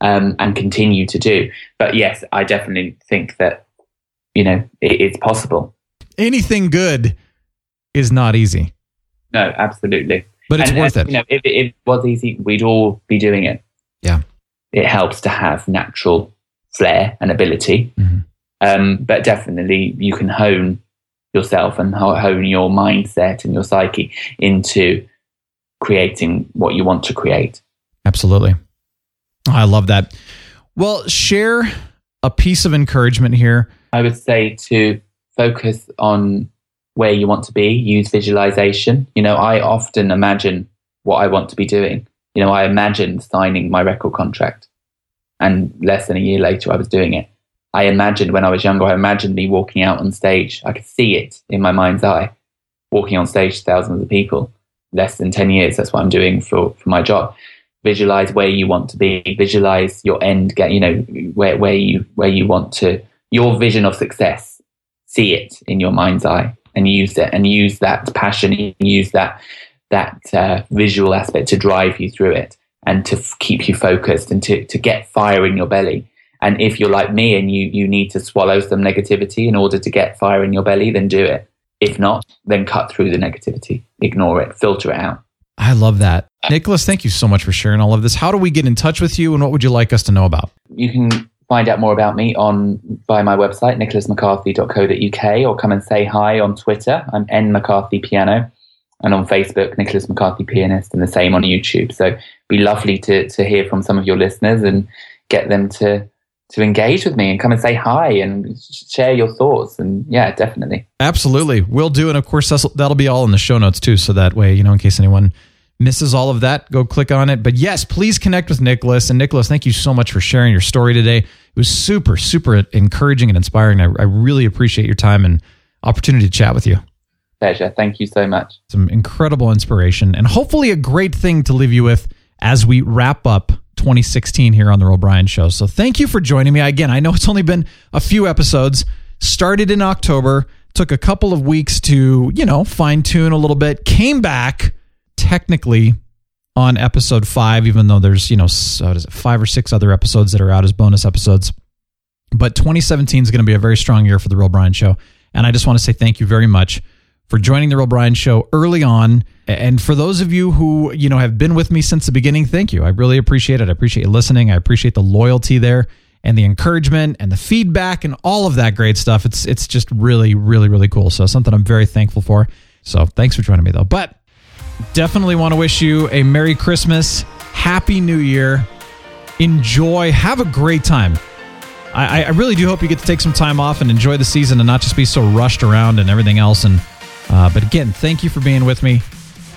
um, and continue to do. But yes, I definitely think that you know it, it's possible. Anything good is not easy. No, absolutely. But it's And, worth uh, it. You know, if, if it was easy, we'd all be doing it. Yeah. It helps to have natural flair and ability. Mm-hmm. Um, but definitely you can hone yourself and hone your mindset and your psyche into creating what you want to create. Absolutely. I love that. Well, share a piece of encouragement here. I would say to focus on where you want to be, use visualization. You know, I often imagine what I want to be doing. You know, I imagined signing my record contract and less than a year later I was doing it. I imagined when I was younger, I imagined me walking out on stage. I could see it in my mind's eye, walking on stage to thousands of people. Less than 10 years, that's what I'm doing for, for my job. Visualize where you want to be, visualize your end game, you know, where, where you where you want to your vision of success. See it in your mind's eye and use it and use that passion use that that uh, visual aspect to drive you through it and to f- keep you focused and to, to get fire in your belly. And if you're like me and you, you need to swallow some negativity in order to get fire in your belly, then do it. If not, then cut through the negativity, ignore it, filter it out. I love that. Nicholas, thank you so much for sharing all of this. How do we get in touch with you and what would you like us to know about? You can find out more about me on via my website, nicholasmccarthy.co.uk, or come and say hi on Twitter. I'm N McCarthy Piano, and on Facebook, Nicholas McCarthy Pianist, and the same on YouTube. So be lovely to to hear from some of your listeners and get them to to engage with me and come and say hi and share your thoughts. And yeah, definitely. Absolutely. We'll do. And of course, that'll be all in the show notes too. So that way, you know, in case anyone misses all of that, go click on it. But yes, please connect with Nicholas. And Nicholas, thank you so much for sharing your story today. It was super, super encouraging and inspiring. I, I really appreciate your time and opportunity to chat with you. Pleasure. Thank you so much. Some incredible inspiration and hopefully a great thing to leave you with as we wrap up 2016 here on the Brian Show. So thank you for joining me. Again, I know it's only been a few episodes, started in October, took a couple of weeks to, you know, fine tune a little bit, came back technically on episode five, even though there's, you know, what is it, five or six other episodes that are out as bonus episodes. But 2017 is going to be a very strong year for the Real Brian Show. And I just want to say thank you very much for joining the Real Brian Show early on. And for those of you who, you know, have been with me since the beginning, thank you. I really appreciate it. I appreciate you listening. I appreciate the loyalty there and the encouragement and the feedback and all of that great stuff. It's it's just really, really, really cool. So something I'm very thankful for. So thanks for joining me though. But definitely want to wish you a Merry Christmas, Happy New Year. Enjoy, have a great time. I, I really do hope you get to take some time off and enjoy the season and not just be so rushed around and everything else. And uh, but again, thank you for being with me.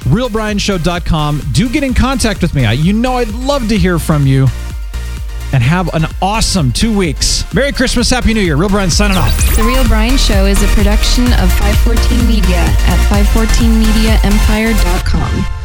RealBrianShow.com. Do get in contact with me. I, you know, I'd love to hear from you. And have an awesome two weeks. Merry Christmas, Happy New Year. Real Brian signing off. The Real Brian Show is a production of 514 Media at 514mediaempire.com.